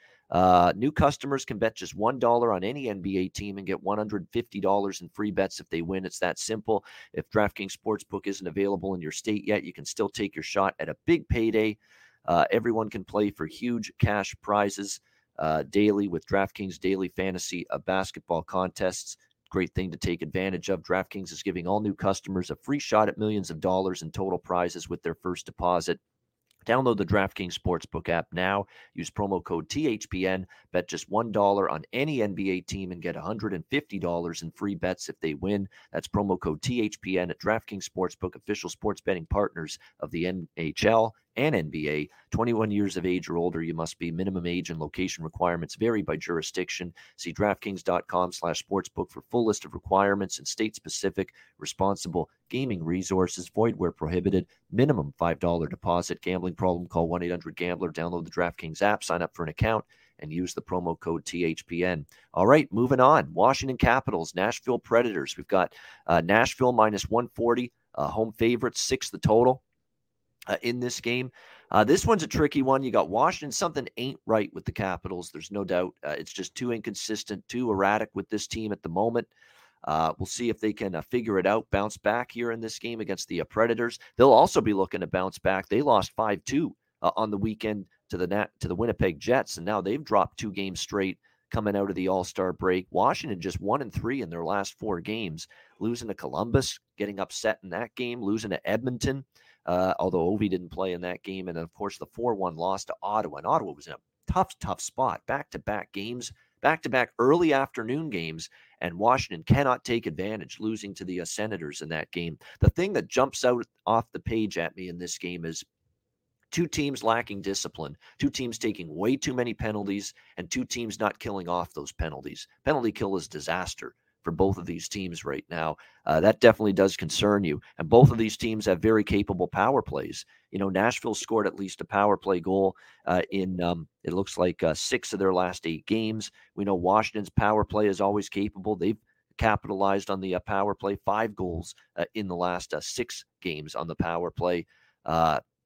New customers can bet just $1 on any NBA team and get $150 in free bets if they win. It's that simple. If DraftKings Sportsbook isn't available in your state yet, you can still take your shot at a big payday. everyone can play for huge cash prizes uh, daily with DraftKings Daily Fantasy uh, Basketball Contests. Great thing to take advantage of. DraftKings is giving all new customers a free shot at millions of dollars in total prizes with their first deposit. Download the DraftKings Sportsbook app now. Use promo code THPN. Bet just $1 on any NBA team and get $150 in free bets if they win. That's promo code THPN at DraftKings Sportsbook, official sports betting partners of the NHL and NBA. 21 years of age or older, you must be. Minimum age and location requirements vary by jurisdiction. See DraftKings.com slash sportsbook for full list of requirements and state-specific responsible gaming resources. Void where prohibited. Minimum $5 deposit. Gambling problem, call 1-800-GAMBLER. Download the DraftKings app. Sign up for an account and use the promo code THPN. All right, moving on. Washington Capitals, Nashville Predators. We've got uh, Nashville minus 140, uh, home favorites, six the total uh, in this game. Uh, this one's a tricky one. You got Washington. Something ain't right with the Capitals. There's no doubt. Uh, it's just too inconsistent, too erratic with this team at the moment. Uh, we'll see if they can uh, figure it out, bounce back here in this game against the uh, Predators. They'll also be looking to bounce back. They lost five two on the weekend to the Nat, to the Winnipeg Jets, and now they've dropped two games straight coming out of the All Star break. Washington just one and three in their last four games, losing to Columbus, getting upset in that game, losing to Edmonton uh, although Ovi didn't play in that game. And of course, the 4 1 loss to Ottawa. And Ottawa was in a tough, tough spot, back to back games, back to back early afternoon games. And Washington cannot take advantage, losing to the uh, Senators in that game. The thing that jumps out off the page at me in this game is two teams lacking discipline, two teams taking way too many penalties, and two teams not killing off those penalties. Penalty kill is disaster for both of these teams right now. Uh, that definitely does concern you. And both of these teams have very capable power plays. You know, Nashville scored at least a power play goal uh, in, um, it looks like uh, six of their last eight games. We know Washington's power play is always capable. They've capitalized on the uh, power play, five goals uh, in the last uh, six games on the power play.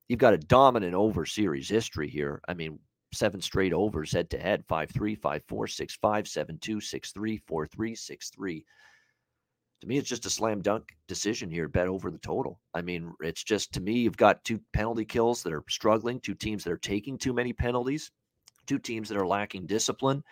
you've got a dominant over series history here. I mean, seven straight overs head to head 5 3, 5 4, 6 5, 7 2, 6 3, 4 3, 6 3. To me, it's just a slam dunk decision here. Bet over the total. I mean, it's just to me, you've got two penalty kills that are struggling, two teams that are taking too many penalties, two teams that are lacking discipline.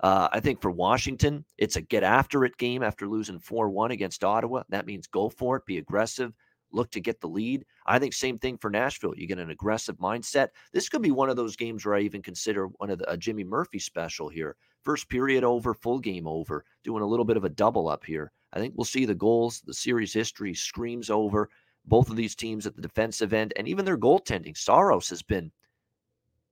Uh, I think for Washington, it's a get after it game after losing 4 1 against Ottawa. That means go for it, be aggressive, look to get the lead. I think same thing for Nashville. You get an aggressive mindset. This could be one of those games where I even consider one of the a Jimmy Murphy special here. First period over, full game over, doing a little bit of a double up here. I think we'll see the goals. The series history screams over. Both of these teams at the defensive end and even their goaltending. Saros has been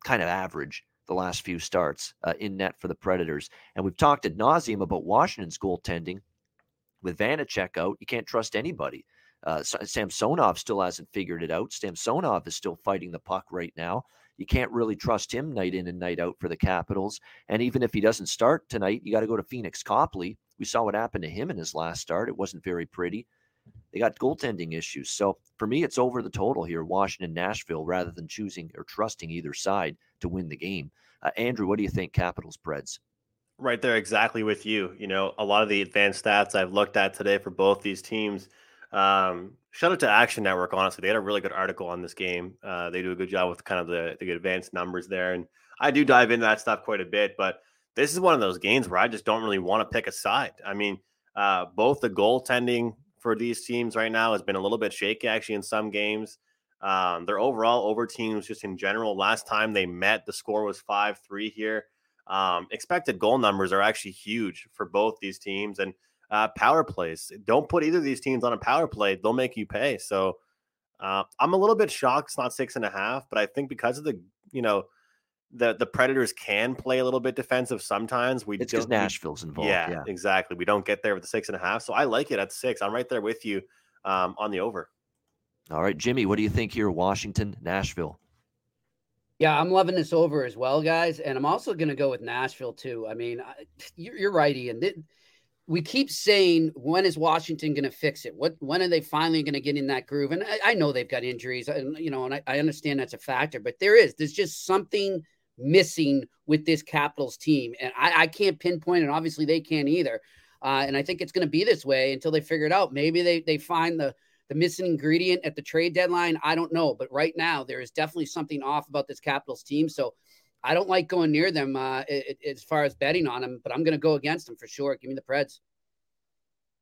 kind of average the last few starts uh, in net for the Predators. And we've talked ad nauseum about Washington's goaltending. With Vanecek out, you can't trust anybody. Uh, Samsonov still hasn't figured it out. Samsonov is still fighting the puck right now. You can't really trust him night in and night out for the Capitals. And even if he doesn't start tonight, you got to go to Pheonix Copley. We saw what happened to him in his last start. It wasn't very pretty. They got goaltending issues. So for me, it's over the total here, Washington, Nashville, rather than choosing or trusting either side to win the game. Uh, Andrew, what do you think, Capitals, Preds? Right there, exactly with you. You know, a lot of the advanced stats I've looked at today for both these teams – Um, shout out to Action Network. Honestly, they had a really good article on this game. Uh, they do a good job with kind of the, the advanced numbers there, and I do dive into that stuff quite a bit. But this is one of those games where I just don't really want to pick a side. I mean, uh, both the goaltending for these teams right now has been a little bit shaky actually in some games. Um, their overall over teams just in general. Last time they met, the score was five three here. Um, expected goal numbers are actually huge for both these teams, and uh, power plays. Don't put either of these teams on a power play; they'll make you pay. So uh, I'm a little bit shocked it's not six and a half, but I think because of the you know the the Predators can play a little bit defensive sometimes. We it's because Nashville's involved. Yeah, yeah, exactly. We don't get there with the six and a half, so I like it at six. I'm right there with you um, on the over. All right, Jimmy, what do you think here? Washington, Nashville. Yeah, I'm loving this over as well, guys, and I'm also going to go with Nashville too. I mean, you're, you're right, Ian. We keep saying when is Washington going to fix it? What when are they finally going to get in that groove? And I, I, know they've got injuries, and you know, and I, I understand that's a factor, but there is there's just something missing with this Capitals team. And I, I can't pinpoint, and obviously they can't either. Uh, and I think it's going to be this way until they figure it out. Maybe they, they find the, the missing ingredient at the trade deadline. I don't know. But right now, there is definitely something off about this Capitals team. So I don't like going near them uh, as far as betting on them, but I'm going to go against them for sure. Give me the Preds.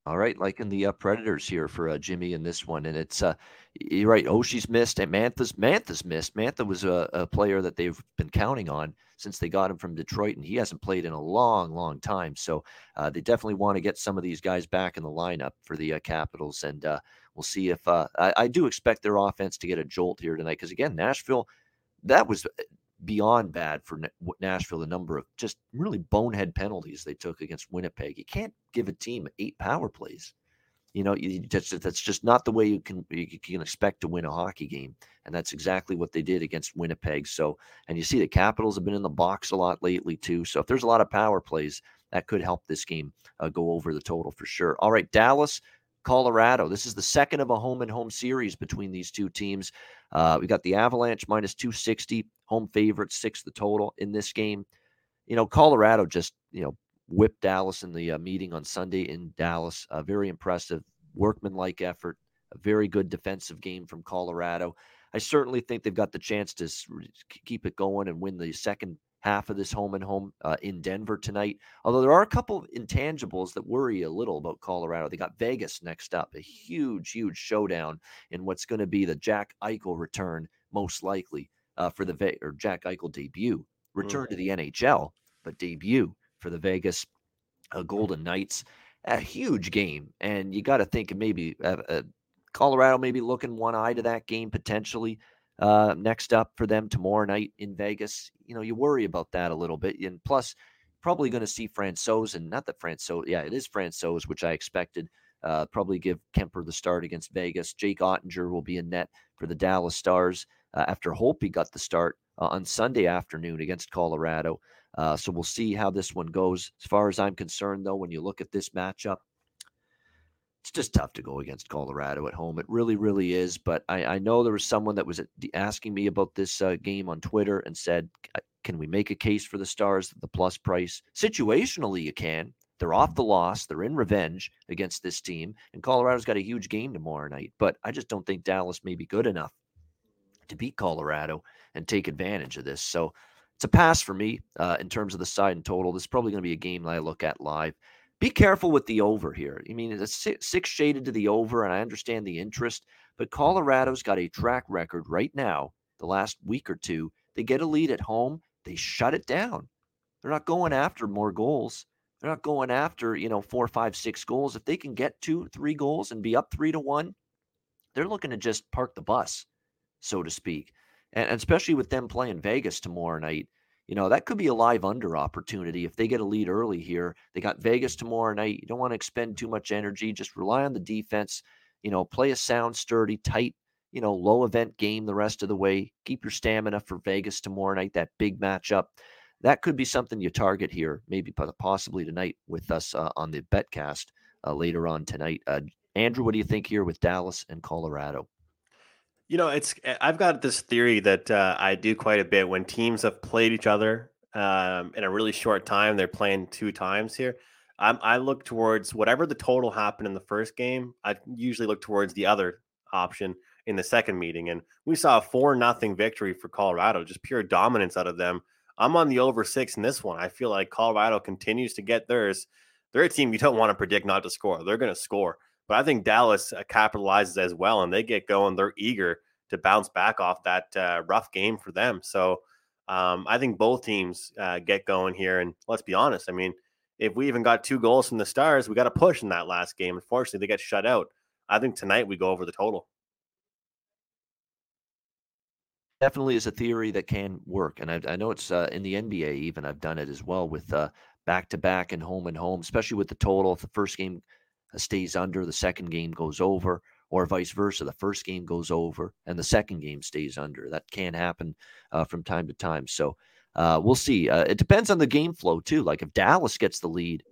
All right, like in the uh, Predators here for uh, Jimmy in this one, and it's uh, you're right. Oshie's missed, and Mantha's Mantha's missed. Mantha was a, a, player that they've been counting on since they got him from Detroit, and he hasn't played in a long, long time. So uh, they definitely want to get some of these guys back in the lineup for the uh, Capitals, and uh, we'll see if I, I, do expect their offense to get a jolt here tonight because again, Nashville, that was beyond bad for Nashville. The number of just really bonehead penalties they took against Winnipeg. You can't give a team eight power plays. You know, you, that's, that's just not the way you can you can expect to win a hockey game, and that's exactly what they did against Winnipeg. So, and you see the Capitals have been in the box a lot lately too. So, if there's a lot of power plays, that could help this game uh, go over the total for sure. All right, Dallas Colorado. This is the second of a home and home series between these two teams. Uh, we got the Avalanche minus 260, home favorite, six the total in this game. You know, Colorado just, you know, whipped Dallas in the uh, meeting on Sunday in Dallas. A very impressive, workmanlike effort, a very good defensive game from Colorado. I certainly think they've got the chance to keep it going and win the second half of this home and home uh, in Denver tonight. Although there are a couple of intangibles that worry a little about Colorado. They got Vegas next up, a huge, huge showdown in what's going to be the Jack Eichel return, most likely uh, for the Ve- or Jack Eichel debut, return mm-hmm. to the NHL, but debut for the Vegas uh, Golden Knights. A huge game, and you got to think maybe uh, uh, Colorado maybe looking one eye to that game potentially. Uh, next up for them tomorrow night in Vegas. You know, you worry about that a little bit. And plus, probably going to see Francouz and not that Francouz, yeah, it is Francouz, which I expected. Uh, probably give Kuemper the start against Vegas. Jake Oettinger will be in net for the Dallas Stars uh, after Holtby got the start uh, on Sunday afternoon against Colorado. Uh, so we'll see how this one goes. As far as I'm concerned, though, when you look at this matchup, it's just tough to go against Colorado at home. It really, really is. But I, I know there was someone that was asking me about this uh, game on Twitter and said, "Can we make a case for the Stars at the plus price?" Situationally, you can. They're off the loss. They're in revenge against this team, and Colorado's got a huge game tomorrow night. But I just don't think Dallas may be good enough to beat Colorado and take advantage of this. So it's a pass for me uh, in terms of the side and total. This is probably going to be a game that I look at live be careful with the over here. I mean, it's six shaded to the over, and I understand the interest, but Colorado's got a track record right now, the last week or two. They get a lead at home, they shut it down. They're not going after more goals. They're not going after, you know, four, five, six goals. If they can get two, three goals and be up three to one, they're looking to just park the bus, so to speak. And especially with them playing Vegas tomorrow night, you know, that could be a live under opportunity if they get a lead early here. They got Vegas tomorrow night. You don't want to expend too much energy. Just rely on the defense. You know, play a sound, sturdy, tight, you know, low event game the rest of the way. Keep your stamina for Vegas tomorrow night, that big matchup. That could be something you target here, maybe possibly tonight with us uh, on the Betcast uh, later on tonight. Uh, Andrew, what do you think here with Dallas and Colorado? You know, it's eh, I've got this theory that uh, I do quite a bit when teams have played each other um, in a really short time. They're playing two times here. I'm, I look towards whatever the total happened in the first game. I usually look towards the other option in the second meeting, and we saw a four nothing victory for Colorado, just pure dominance out of them. I'm on the over six in this one. I feel like Colorado continues to get theirs. They're a team you don't want to predict not to score. They're going to score, but I think Dallas uh, capitalizes as well, and they get going. They're eager to bounce back off that uh, rough game for them. So um, I think both teams uh, get going here. And let's be honest, I mean, if we even got two goals from the Stars, we got to push in that last game. Unfortunately, they get shut out. I think tonight we go over the total. Definitely is a theory that can work, and I, I know it's uh, in the NBA. Even I've done it as well with back to back and home and home, especially with the total. If the first game stays under, the second game goes over, or vice versa. The first game goes over and the second game stays under. That can happen uh, from time to time. So uh, we'll see. Uh, it depends on the game flow too. Like if Dallas gets the lead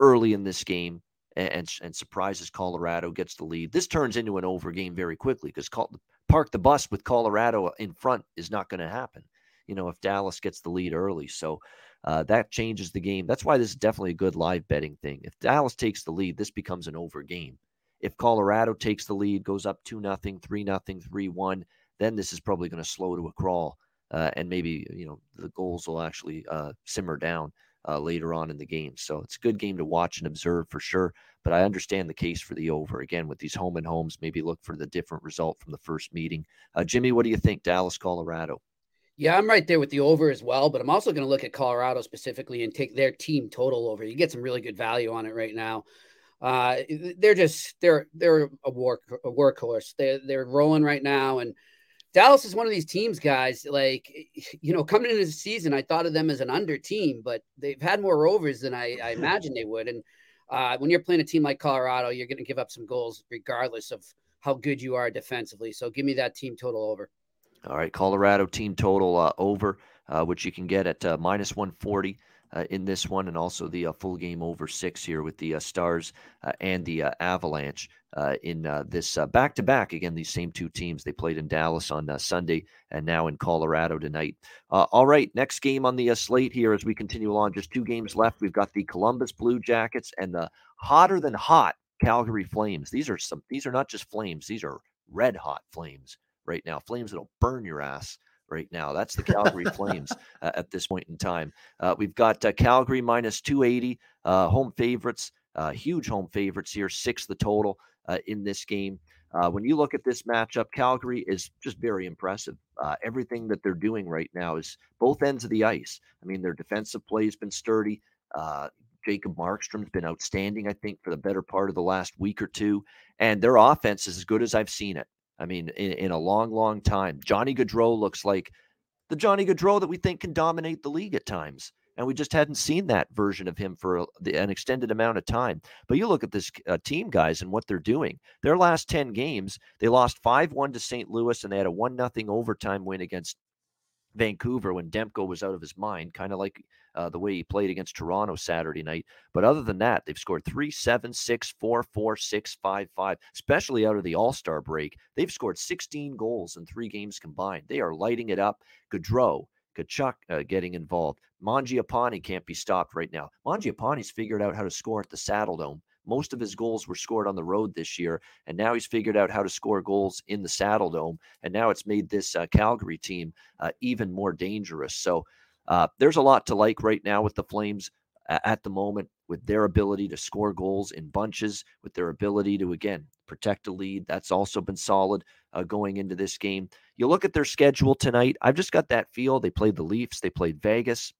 early in this game and, and, and surprises Colorado gets the lead, this turns into an over game very quickly because park the bus with Colorado in front is not going to happen. You know, if Dallas gets the lead early, so uh, that changes the game. That's why this is definitely a good live betting thing. If Dallas takes the lead, this becomes an over game. If Colorado takes the lead, goes up 2 nothing, 3 nothing, 3 1, then this is probably going to slow to a crawl. Uh, and maybe, you know, the goals will actually uh, simmer down uh, later on in the game. So it's a good game to watch and observe for sure. But I understand the case for the over. Again, with these home and homes, maybe look for the different result from the first meeting. Uh, Jimmy, what do you think? Dallas, Colorado? Yeah, I'm right there with the over as well, but I'm also going to look at Colorado specifically and take their team total over. You get some really good value on it right now. Uh, they're just they're they're a work a workhorse. They're they're rolling right now, and Dallas is one of these teams, guys. Like you know, coming into the season, I thought of them as an under team, but they've had more overs than I, I imagined they would. And uh, when you're playing a team like Colorado, you're going to give up some goals regardless of how good you are defensively. So give me that team total over. All right, Colorado team total uh, over, uh, which you can get at uh, minus 140 uh, in this one, and also the uh, full game over six here with the Stars and the Avalanche in this back to back. Again, these same two teams they played in Dallas on Sunday and now in Colorado tonight. all right, next game on the slate here as we continue along. Just two games left. We've got the Columbus Blue Jackets and the hotter than hot Calgary Flames. These are some. These are not just flames. These are red hot flames right now. Flames that'll burn your ass right now. That's the Calgary Flames uh, at this point in time. Uh, we've got uh, Calgary minus 280, uh, home favorites, uh, huge home favorites here, six the total uh, in this game. when you look at this matchup, Calgary is just very impressive. everything that they're doing right now is both ends of the ice. I mean, their defensive play has been sturdy. Jacob Markstrom's been outstanding, I think, for the better part of the last week or two. And their offense is as good as I've seen it. I mean, in, in a long, long time. Johnny Gaudreau looks like the Johnny Gaudreau that we think can dominate the league at times. And we just hadn't seen that version of him for an extended amount of time. But you look at this uh, team, guys, and what they're doing. Their last 10 games, they lost 5 1 to St. Louis, and they had a 1 0 overtime win against Vancouver when Demko was out of his mind, kind of like uh, the way he played against Toronto Saturday night. But other than that, they've scored three, seven, six, four, four, six, five, five. Especially out of the All Star break, they've scored 16 goals in three games combined. They are lighting it up. Gaudreau, Tkachuk uh, getting involved. Mangiapane can't be stopped right now. Mangiapane's figured out how to score at the Saddledome. Most of his goals were scored on the road this year, and now he's figured out how to score goals in the Saddledome. And now it's made this uh, Calgary team uh, even more dangerous. So uh, there's a lot to like right now with the Flames at the moment, with their ability to score goals in bunches, with their ability to, again, protect a lead. That's also been solid uh, going into this game. You look at their schedule tonight, I've just got that feel. They played the Leafs, they played Vegas,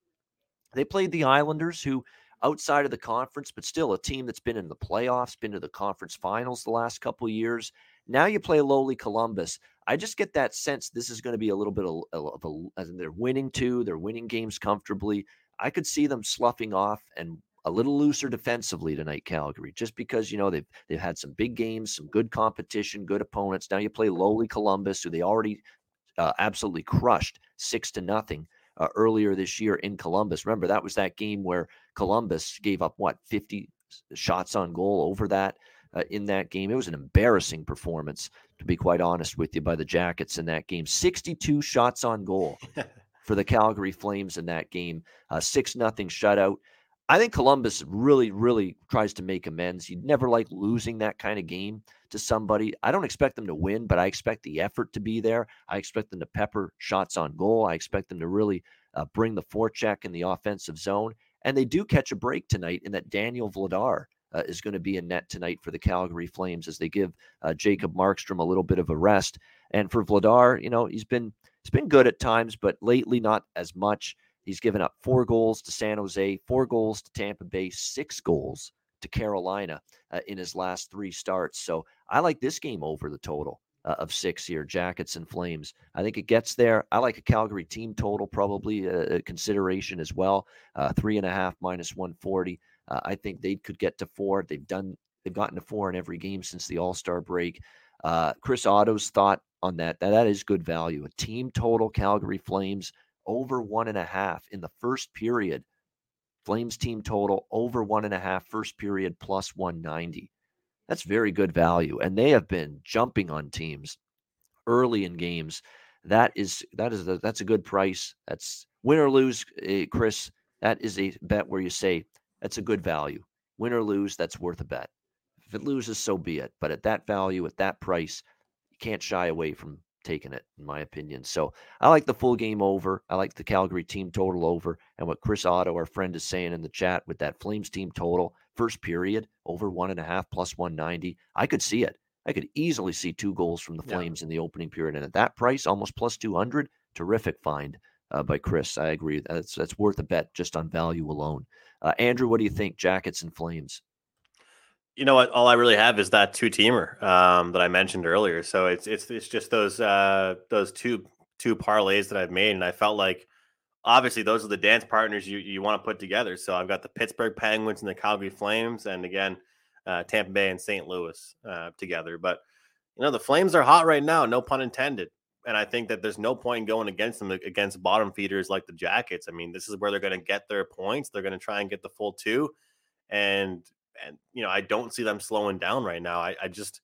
they played the Islanders, who outside of the conference, but still a team that's been in the playoffs, been to the conference finals the last couple years. Now you play lowly Columbus. I just get that sense this is going to be a little bit of, of a, they're winning too. They're winning games comfortably. I could see them sloughing off and a little looser defensively tonight, Calgary, just because you know they've they've had some big games, some good competition, good opponents. Now you play lowly Columbus, who they already uh, absolutely crushed six to nothing uh, earlier this year in Columbus. Remember that was that game where Columbus gave up what fifty shots on goal over that uh, in that game. It was an embarrassing performance, to be quite honest with you, by the Jackets in that game. 62 shots on goal for the Calgary Flames in that game, uh, 6 nothing shutout. I think Columbus really, really tries to make amends. You never like losing that kind of game to somebody. I don't expect them to win, but I expect the effort to be there. I expect them to pepper shots on goal. I expect them to really uh, bring the forecheck in the offensive zone. And they do catch a break tonight in that Daniel Vladar uh, is going to be in net tonight for the Calgary Flames as they give uh, Jacob Markstrom a little bit of a rest. And for Vladar, you know, he's been he's been good at times, but lately not as much. He's given up four goals to San Jose, four goals to Tampa Bay, six goals to Carolina uh, in his last three starts. So I like this game over the total uh, of six here, Jackets and Flames. I think it gets there. I like a Calgary team total, probably a, a consideration as well. Uh, three and a half minus 140. Uh, I think they could get to four. They've done. They've gotten to four in every game since the All Star break. Uh, Chris Otto's thought on that, that that is good value. A team total Calgary Flames over one and a half in the first period. Flames team total over one and a half first period plus 190. That's very good value. And they have been jumping on teams early in games. That is that is a, that's a good price. That's win or lose, uh, Chris. That is a bet where you say that's a good value. Win or lose, that's worth a bet. If it loses, so be it. But at that value, at that price, you can't shy away from taking it, in my opinion. So I like the full game over. I like the Calgary team total over. And what Chris Otto, our friend, is saying in the chat with that Flames team total, first period, over one and a half plus 190. I could see it. I could easily see two goals from the Flames yeah. in the opening period. And at that price, almost plus 200, terrific find uh, by Chris. I agree. That's, that's worth a bet just on value alone. Uh, Andrew, what do you think? Jackets and Flames. You know what? All I really have is that two teamer um, that I mentioned earlier. So it's it's it's just those uh, those two two parlays that I've made, and I felt like obviously those are the dance partners you you want to put together. So I've got the Pittsburgh Penguins and the Calgary Flames, and again uh, Tampa Bay and St. Louis uh, together. But you know the Flames are hot right now, no pun intended. And I think that there's no point going against them against bottom feeders like the Jackets. I mean, this is where they're going to get their points. They're going to try and get the full two, and and you know I don't see them slowing down right now. I, I just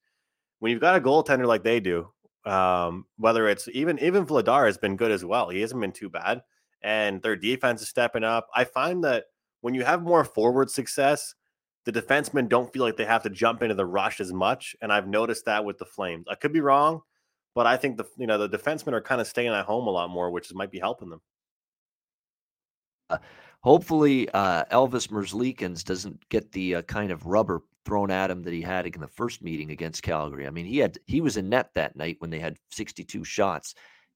when you've got a goaltender like they do, um, whether it's even even Vladar has been good as well. He hasn't been too bad, and their defense is stepping up. I find that when you have more forward success, the defensemen don't feel like they have to jump into the rush as much. And I've noticed that with the Flames. I could be wrong, but I think the you know the defensemen are kind of staying at home a lot more, which might be helping them. Uh, hopefully uh, Elvis Merzlikins doesn't get the uh, kind of rubber thrown at him that he had in the first meeting against Calgary. I mean, he had he was in net that night when they had 62 shots.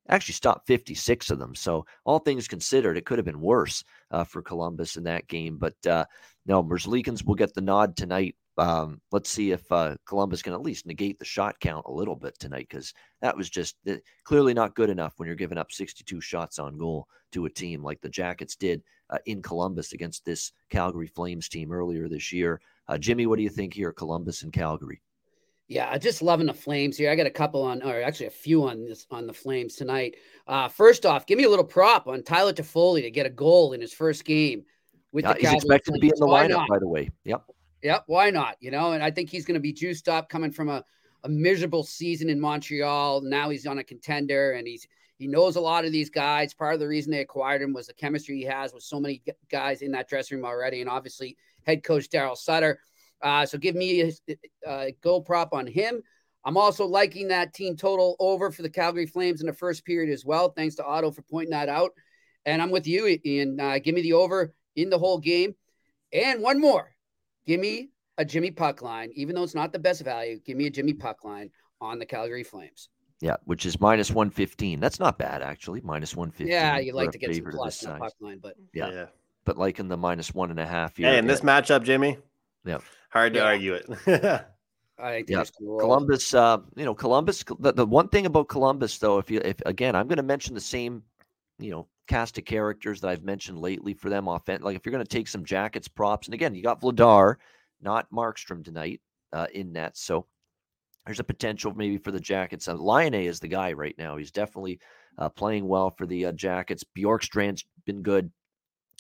Actually, stopped 56 of them. So all things considered, it could have been worse uh, for Columbus in that game. But uh, no, Merzlikins will get the nod tonight. Um, let's see if uh, Columbus can at least negate the shot count a little bit tonight because that was just uh, clearly not good enough when you're giving up 62 shots on goal to a team like the Jackets did uh, in Columbus against this Calgary Flames team earlier this year. Uh, Jimmy, what do you think here, Columbus and Calgary? Yeah, I just loving the Flames here. I got a couple on, or actually a few on this on the Flames tonight. Uh, first off, give me a little prop on Tyler Toffoli to get a goal in his first game with yeah, the He's expected Flames. to be in the Why lineup, not? by the way. Yep. Yep. Why not? You know, and I think he's going to be juiced up coming from a, a miserable season in Montreal. Now he's on a contender, and he's he knows a lot of these guys. Part of the reason they acquired him was the chemistry he has with so many guys in that dressing room already, and obviously head coach Daryl Sutter. Uh, so give me a, a goal prop on him. I'm also liking that team total over for the Calgary Flames in the first period as well. Thanks to Otto for pointing that out. And I'm with you, Ian. Uh, give me the over in the whole game. And one more. Give me a Jimmy puck line, even though it's not the best value. Give me a Jimmy puck line on the Calgary Flames. Yeah, which is minus 115. That's not bad, actually. Minus 115. Yeah, you like to get some plus in the puck line, but yeah. yeah. But like in the minus one and a half. Hey, in this matchup, Jimmy. Yeah. Hard to yeah. argue it. I think yeah. Columbus, uh, you know, Columbus. The, the one thing about Columbus, though, if you, if again, I'm going to mention the same, you know, cast of characters that I've mentioned lately for them. Off like if you're going to take some jackets, props, and again, you got Vladar, not Markstrom tonight uh, in net, so there's a potential maybe for the Jackets. Uh, Laine is the guy right now. He's definitely uh, playing well for the uh, Jackets. Bjorkstrand's been good.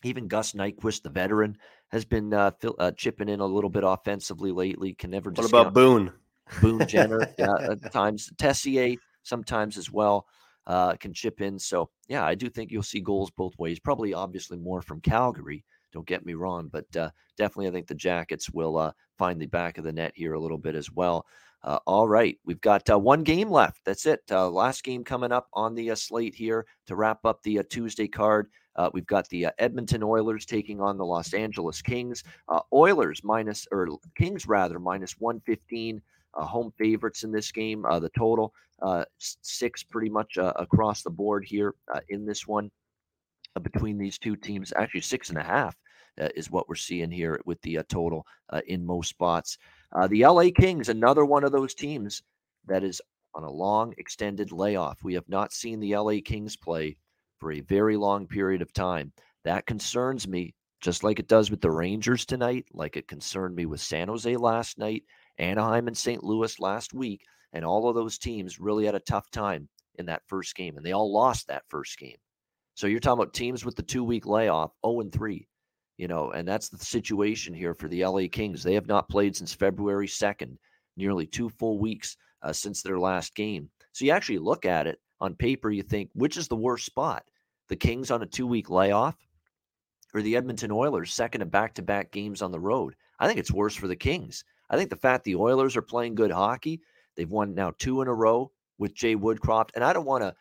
Even Gus Nyquist, the veteran, has been uh, uh, chipping in a little bit offensively lately. Can never. What about Boone? Boone Jenner, yeah, at times Texier sometimes as well uh, can chip in. So yeah, I do think you'll see goals both ways. Probably, obviously, more from Calgary Don't get me wrong, but uh, definitely I think the Jackets will uh, find the back of the net here a little bit as well. Uh, all right, we've got uh, one game left. That's it. Uh, last game coming up on the uh, slate here to wrap up the uh, Tuesday card. Uh, we've got the Edmonton Oilers taking on the Los Angeles Kings. Oilers minus or Kings rather minus one fifteen. home favorites in this game. the total six pretty much across the board here in this one between these two teams. Actually, six and a half Uh, is what we're seeing here with the uh, total uh, in most spots. Uh, the LA Kings, another one of those teams that is on a long, extended layoff. We have not seen the LA Kings play for a very long period of time. That concerns me, just like it does with the Rangers tonight, like it concerned me with San Jose last night, Anaheim and St. Louis last week. And all of those teams really had a tough time in that first game, and they all lost that first game. So you're talking about teams with the two week layoff, 0 and 3 you know, and that's the situation here for the LA Kings. They have not played since February 2nd, nearly two full weeks uh, since their last game. So you actually look at it on paper, you think, which is the worst spot? The Kings on a two week layoff or the Edmonton Oilers second to back to back games on the road? I think it's worse for the Kings. I think the fact the Oilers are playing good hockey, they've won now two in a row with Jay Woodcroft. And I don't want to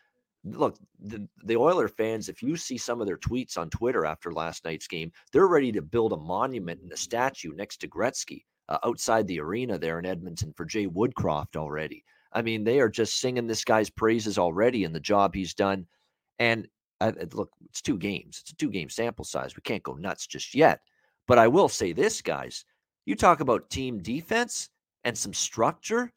look, the, the Oiler fans, if you see some of their tweets on Twitter after last night's game, they're ready to build a monument and a statue next to Gretzky uh, outside the arena there in Edmonton for Jay Woodcroft already. I mean, they are just singing this guy's praises already and the job he's done. And uh, look, it's two games. It's a two game sample size. We can't go nuts just yet. But I will say this, guys. You talk about team defense and some structure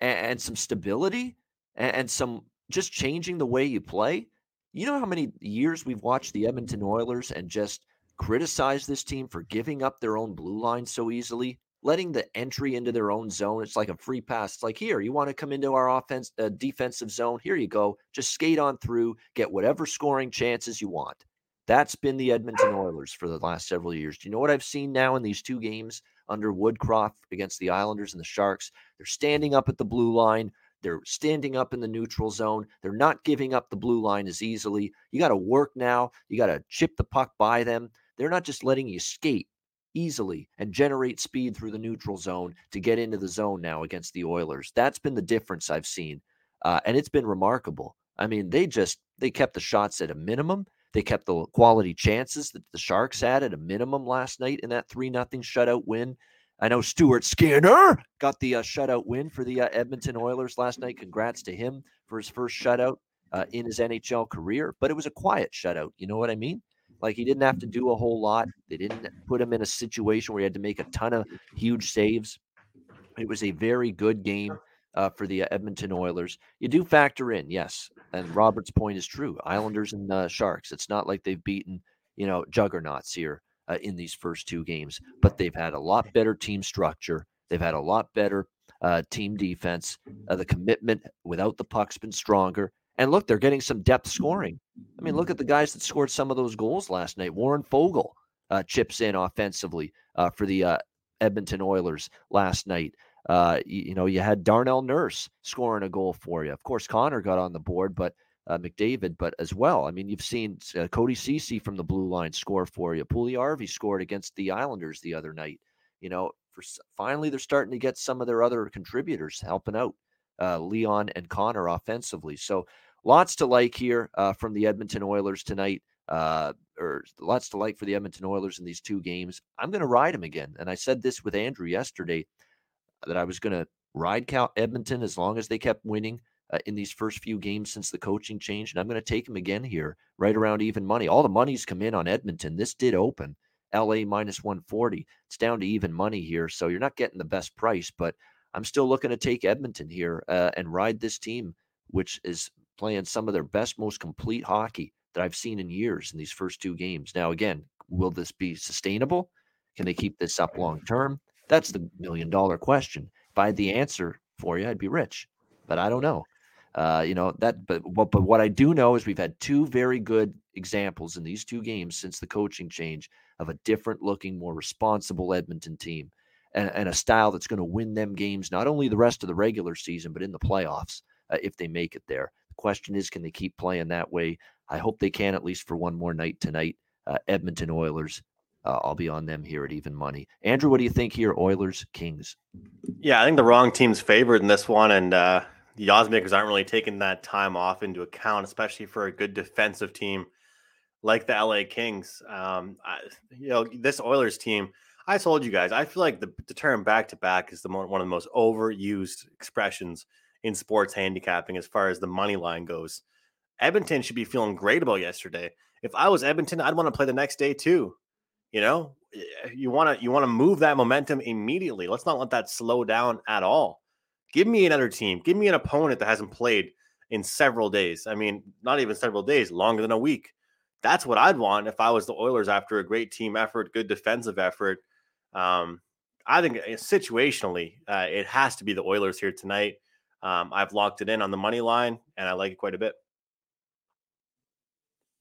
and, and some stability and, and some just changing the way you play. You know how many years we've watched the Edmonton Oilers and just criticize this team for giving up their own blue line so easily, letting the entry into their own zone. It's like a free pass. It's like here, you want to come into our offense uh, defensive zone. Here you go. Just skate on through, get whatever scoring chances you want. That's been the Edmonton Oilers for the last several years. Do you know what I've seen now in these two games under Woodcroft against the Islanders and the Sharks? They're standing up at the blue line. They're standing up in the neutral zone. They're not giving up the blue line as easily. You got to work now. You got to chip the puck by them. They're not just letting you skate easily and generate speed through the neutral zone to get into the zone now against the Oilers. That's been the difference I've seen. Uh, and it's been remarkable. I mean, they just they kept the shots at a minimum. They kept the quality chances that the Sharks had at a minimum last night in that 3 nothing shutout win. I know Stuart Skinner got the uh, shutout win for the uh, Edmonton Oilers last night. Congrats to him for his first shutout uh, in his NHL career, but it was a quiet shutout. You know what I mean? Like he didn't have to do a whole lot. They didn't put him in a situation where he had to make a ton of huge saves. It was a very good game uh, for the uh, Edmonton Oilers. You do factor in, yes, and Robert's point is true. Islanders and uh, Sharks. It's not like they've beaten, you know, juggernauts here uh, in these first two games, but they've had a lot better team structure. They've had a lot better uh, team defense. Uh, the commitment without the puck's been stronger. And look, they're getting some depth scoring. I mean, look at the guys that scored some of those goals last night. Warren Foegele uh, chips in offensively uh, for the uh, Edmonton Oilers last night. You, you, know, you had Darnell Nurse scoring a goal for you. Of course, Connor got on the board, but uh, McDavid, but as well. I mean, you've seen uh, Cody Ceci from the blue line score for you. Puljujarvi scored against the Islanders the other night. You know, for finally they're starting to get some of their other contributors helping out uh, Leon and Connor offensively. So lots to like here uh, from the Edmonton Oilers tonight. Uh, or lots to like for the Edmonton Oilers in these two games. I'm going to ride them again, and I said this with Andrew yesterday that I was going to ride Cal Edmonton as long as they kept winning uh, in these first few games since the coaching change. And I'm going to take him again here, right around even money. All the money's come in on Edmonton. This did open LA minus 140. It's down to even money here. So you're not getting the best price, but I'm still looking to take Edmonton here uh, and ride this team, which is playing some of their best, most complete hockey that I've seen in years in these first two games. Now, again, will this be sustainable? Can they keep this up long term? That's the million dollar question. If I had the answer for you, I'd be rich, but I don't know. Uh, you know that, but what, but what I do know is we've had two very good examples in these two games since the coaching change of a different looking, more responsible Edmonton team, and, and a style that's going to win them games not only the rest of the regular season but in the playoffs uh, if they make it there. The question is, can they keep playing that way? I hope they can at least for one more night tonight. Uh, Edmonton Oilers uh, I'll be on them here at even money. Andrew, what do you think here? Oilers, Kings. Yeah, I think the wrong team's favored in this one, and uh, the odds makers aren't really taking that time off into account, especially for a good defensive team like the LA Kings. Um, I, you know, this Oilers team. I told you guys, I feel like the, the term back to back is the mo- one of the most overused expressions in sports handicapping as far as the money line goes. Edmonton should be feeling great about yesterday. If I was Edmonton, I'd want to play the next day too. You know, you want to you want to move that momentum immediately. Let's not let that slow down at all. Give me another team. Give me an opponent that hasn't played in several days. I mean, not even several days, longer than a week. That's what I'd want if I was the Oilers after a great team effort, good defensive effort. Um, I think uh, situationally, uh, it has to be the Oilers here tonight. Um, I've locked it in on the money line, and I like it quite a bit.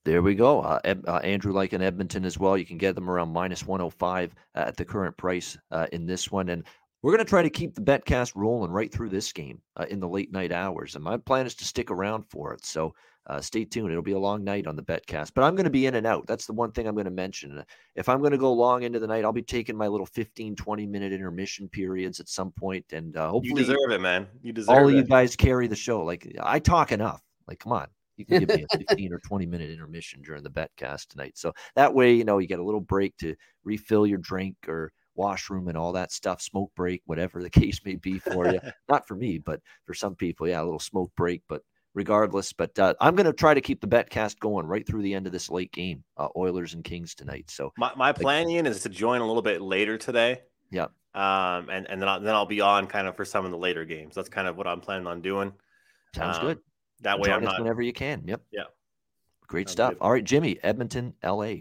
There we go. Uh, uh, Andrew like in Edmonton as well. You can get them around minus 105 uh, at the current price uh, in this one. And we're going to try to keep the betcast rolling right through this game uh, in the late night hours. And my plan is to stick around for it. So uh, stay tuned. It'll be a long night on the betcast, but I'm going to be in and out. That's the one thing I'm going to mention. If I'm going to go long into the night, I'll be taking my little 15, 20 minute intermission periods at some point, and hopefully you deserve it, man. You deserve all of you guys carry the show. Like I talk enough. Like come on, you can give me a 15 or 20 minute intermission during the betcast tonight. So that way, you know, you get a little break to refill your drink or washroom and all that stuff, smoke break, whatever the case may be for you. Not for me, but for some people, yeah, a little smoke break. But regardless, but uh, I'm going to try to keep the betcast going right through the end of this late game, uh, Oilers and Kings tonight. So my, my plan, Ian, is to join a little bit later today. Yeah. Um, and, and then I'll, then I'll be on kind of for some of the later games. That's kind of what I'm planning on doing. Sounds Um, good. That way I'm not. whenever you can. Yep. Yeah. Great Sounds stuff. good. All right, Jimmy, Edmonton, LA.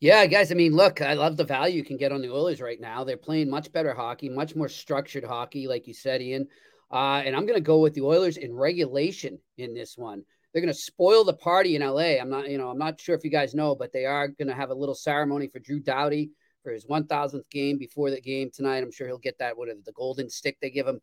Yeah, guys. I mean, look, I love the value you can get on the Oilers right now. They're playing much better hockey, much more structured hockey, like you said, Ian. Uh, and I'm going to go with the Oilers in regulation in this one. They're going to spoil the party in LA. I'm not, you know, I'm not sure if you guys know, but they are going to have a little ceremony for Drew Doughty for his 1,000th game before the game tonight. I'm sure he'll get that, whatever the golden stick they give him.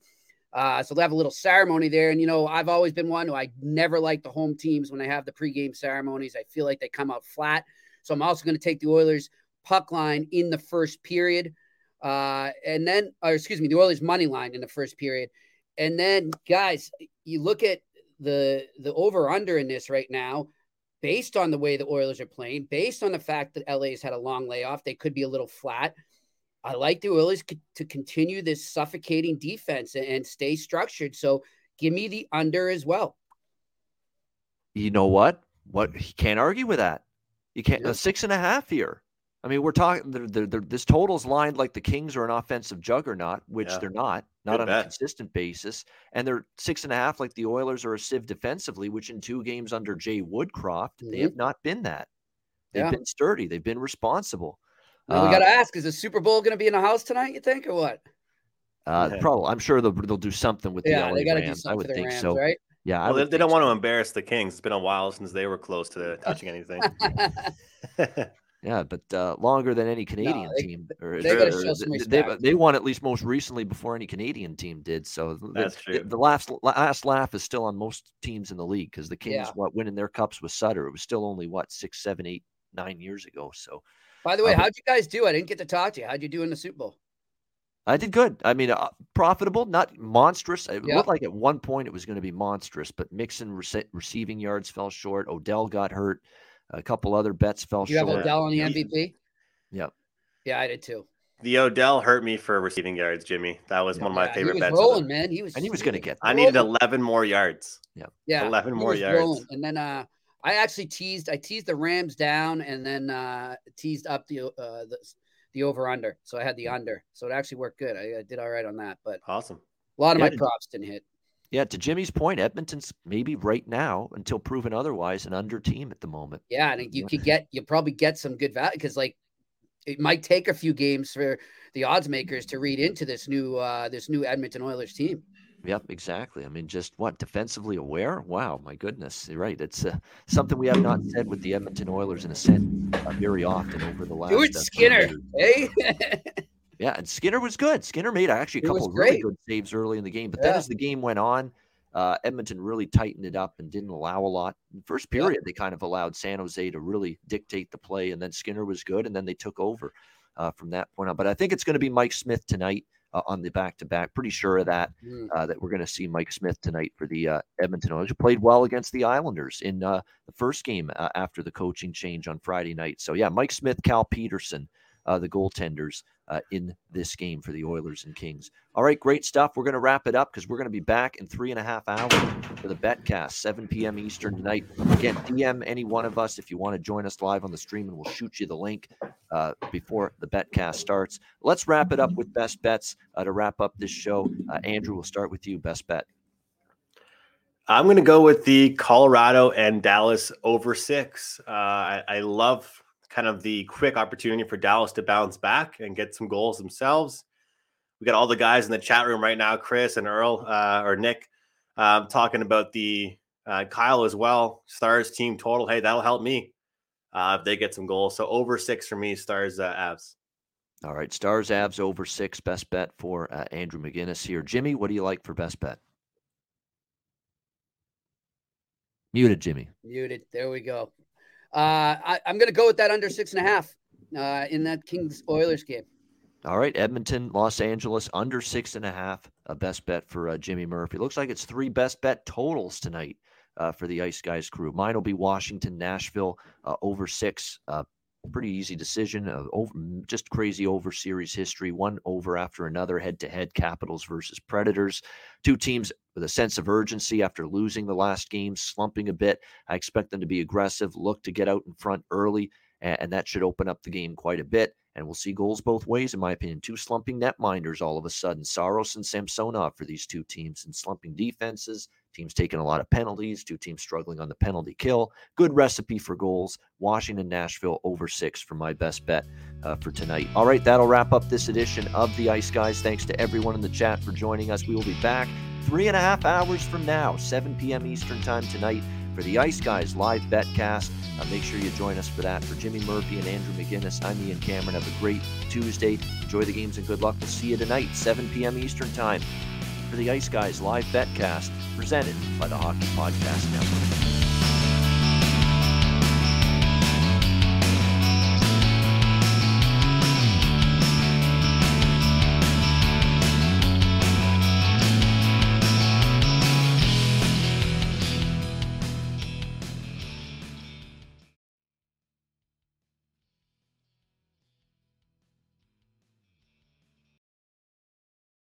Uh, so they'll have a little ceremony there. And, you know, I've always been one who I never like the home teams when they have the pregame ceremonies. I feel like they come out flat. So I'm also going to take the Oilers puck line in the first period. Uh, and then, or excuse me, the Oilers money line in the first period. And then, guys, you look at the the over under in this right now, based on the way the Oilers are playing, based on the fact that LA's had a long layoff, they could be a little flat. I like the Oilers c- to continue this suffocating defense and, and stay structured. So give me the under as well. You know what? What he can't argue with that. You can't Yeah. a six and a half here. I mean, we're talking. They're, they're, they're, this total's lined like the Kings are an offensive juggernaut, which Yeah. they're not, not Good on a consistent basis. And they're six and a half like the Oilers are a sieve defensively, which in two games under Jay Woodcroft, they Mhm. have not been that. They've Yeah. been sturdy. They've been responsible. Now, we Uh, got to ask: Is the Super Bowl going to be in the house tonight? You think, or what? Uh, Yeah. probably. I'm sure they'll they'll do something with the LA they Rams. I would think Rams, so. right? Yeah, Well, they, they don't think want to embarrass the Kings. It's been a while since they were close to touching anything. Yeah, but uh, longer than any Canadian they- team. Or, they gotta or show some they, they won at least most recently before any Canadian team did. So the, That's the- true. The, last last laugh is still on most teams in the league because the Kings Yeah. what winning their cups with Sutter. It was still only what six, seven, eight, nine years ago. So By the way, Uh, how'd you guys do? I didn't get to talk to you. How'd you do in the Super Bowl? I did good. I mean, uh, profitable, not monstrous. It Yeah. looked like at one point it was going to be monstrous, but Mixon rece- receiving yards fell short. Odell got hurt. A couple other bets fell short. you have. Odell on the MVP? Yep. Yeah, I did too. the Odell hurt me for receiving yards, Jimmy. That was one of my Yeah, favorite he was bets. of rolling, man. He was, And he was going to get. I needed 11 more yards. yeah, 11 more was yards. rolling. And then uh, I actually teased. I teased the Rams down, and then uh, teased up the uh, the, the over under. So I had the under. So it actually worked good. I, I did all right on that, but Awesome. a lot of Yeah, my props didn't hit. Yeah, to Jimmy's point, Edmonton's maybe right now, until proven otherwise, an under team at the moment. Yeah, and you could get you'll probably get some good value because like it might take a few games for the odds makers to read into this new uh this new Edmonton Oilers team. Yep, exactly. I mean, just what defensively aware? Wow, my goodness, you're right. It's uh, something we have not said with the Edmonton Oilers in a sense uh, very often over the last. Stuart uh, Skinner, hey. Yeah, and Skinner was good. Skinner made actually a couple of really good saves early in the game, but then as the game went on, Uh, Edmonton really tightened it up and didn't allow a lot. In the first period, they kind of allowed San Jose to really dictate the play, and then Skinner was good, and then they took over uh, from that point on. But I think it's going to be Mike Smith tonight uh, on the back to back. Pretty sure of that. Mm. Uh, that we're going to see Mike Smith tonight for the uh, Edmonton Oilers. Who played well against the Islanders in uh, the first game uh, after the coaching change on Friday night. So yeah, Mike Smith, Cal Petersen, uh, the goaltenders uh, in this game for the Oilers and Kings. All right, great stuff. We're going to wrap it up because we're going to be back in three and a half hours for the BetCast, 7 p.m. Eastern tonight. Again, DM any one of us if you want to join us live on the stream, and we'll shoot you the link uh, before the BetCast starts. Let's wrap it up with best bets uh, to wrap up this show. Uh, Andrew, we'll start with you. Best bet. I'm going to go with the Colorado and Dallas over six. Uh, I, I love kind of the quick opportunity for Dallas to bounce back and get some goals themselves. We got all the guys in the chat room right now, Chris and Earl uh, or Nick, um, talking about the uh, Kyle as well. Stars team total. Hey, that'll help me uh, if they get some goals. So over six for me, Stars uh, Avs. All right, Stars Avs over six. Best bet for uh, Andrew McGinnis here. Jimmy, what do you like for best bet? Muted, Jimmy. Muted. There we go. Uh, I, I'm going to go with that under six and a half uh, in that Kings Oilers game. All right, Edmonton, Los Angeles, under six and a half. A best bet for uh, Jimmy Murphy. Looks like it's three best bet totals tonight uh, for the Ice Guys crew. Mine will be Washington, Nashville, uh, over six. Pretty easy decision. Uh, over, just crazy over series history. One over after another, head to head. Capitals versus Predators. Two teams with a sense of urgency after losing the last game, slumping a bit. I expect them to be aggressive, look to get out in front early, and, and that should open up the game quite a bit. And we'll see goals both ways, in my opinion. Two slumping netminders all of a sudden. Saros and Samsonov for these two teams, and slumping defenses. Teams taking a lot of penalties, two teams struggling on the penalty kill. Good recipe for goals. Washington, Nashville over six for my best bet uh, for tonight. All right, that'll wrap up this edition of the Ice Guys. Thanks to everyone in the chat for joining us. We will be back three and a half hours from now, 7 p.m. Eastern Time tonight for the Ice Guys live betcast. Uh, make sure you join us for that. For Jimmy Murphy and Andrew McGinnis, I'm Ian Cameron. Have a great Tuesday. Enjoy the games and good luck. We'll see you tonight, 7 p.m. Eastern Time the Ice Guys live betcast presented by the Hockey Podcast Network.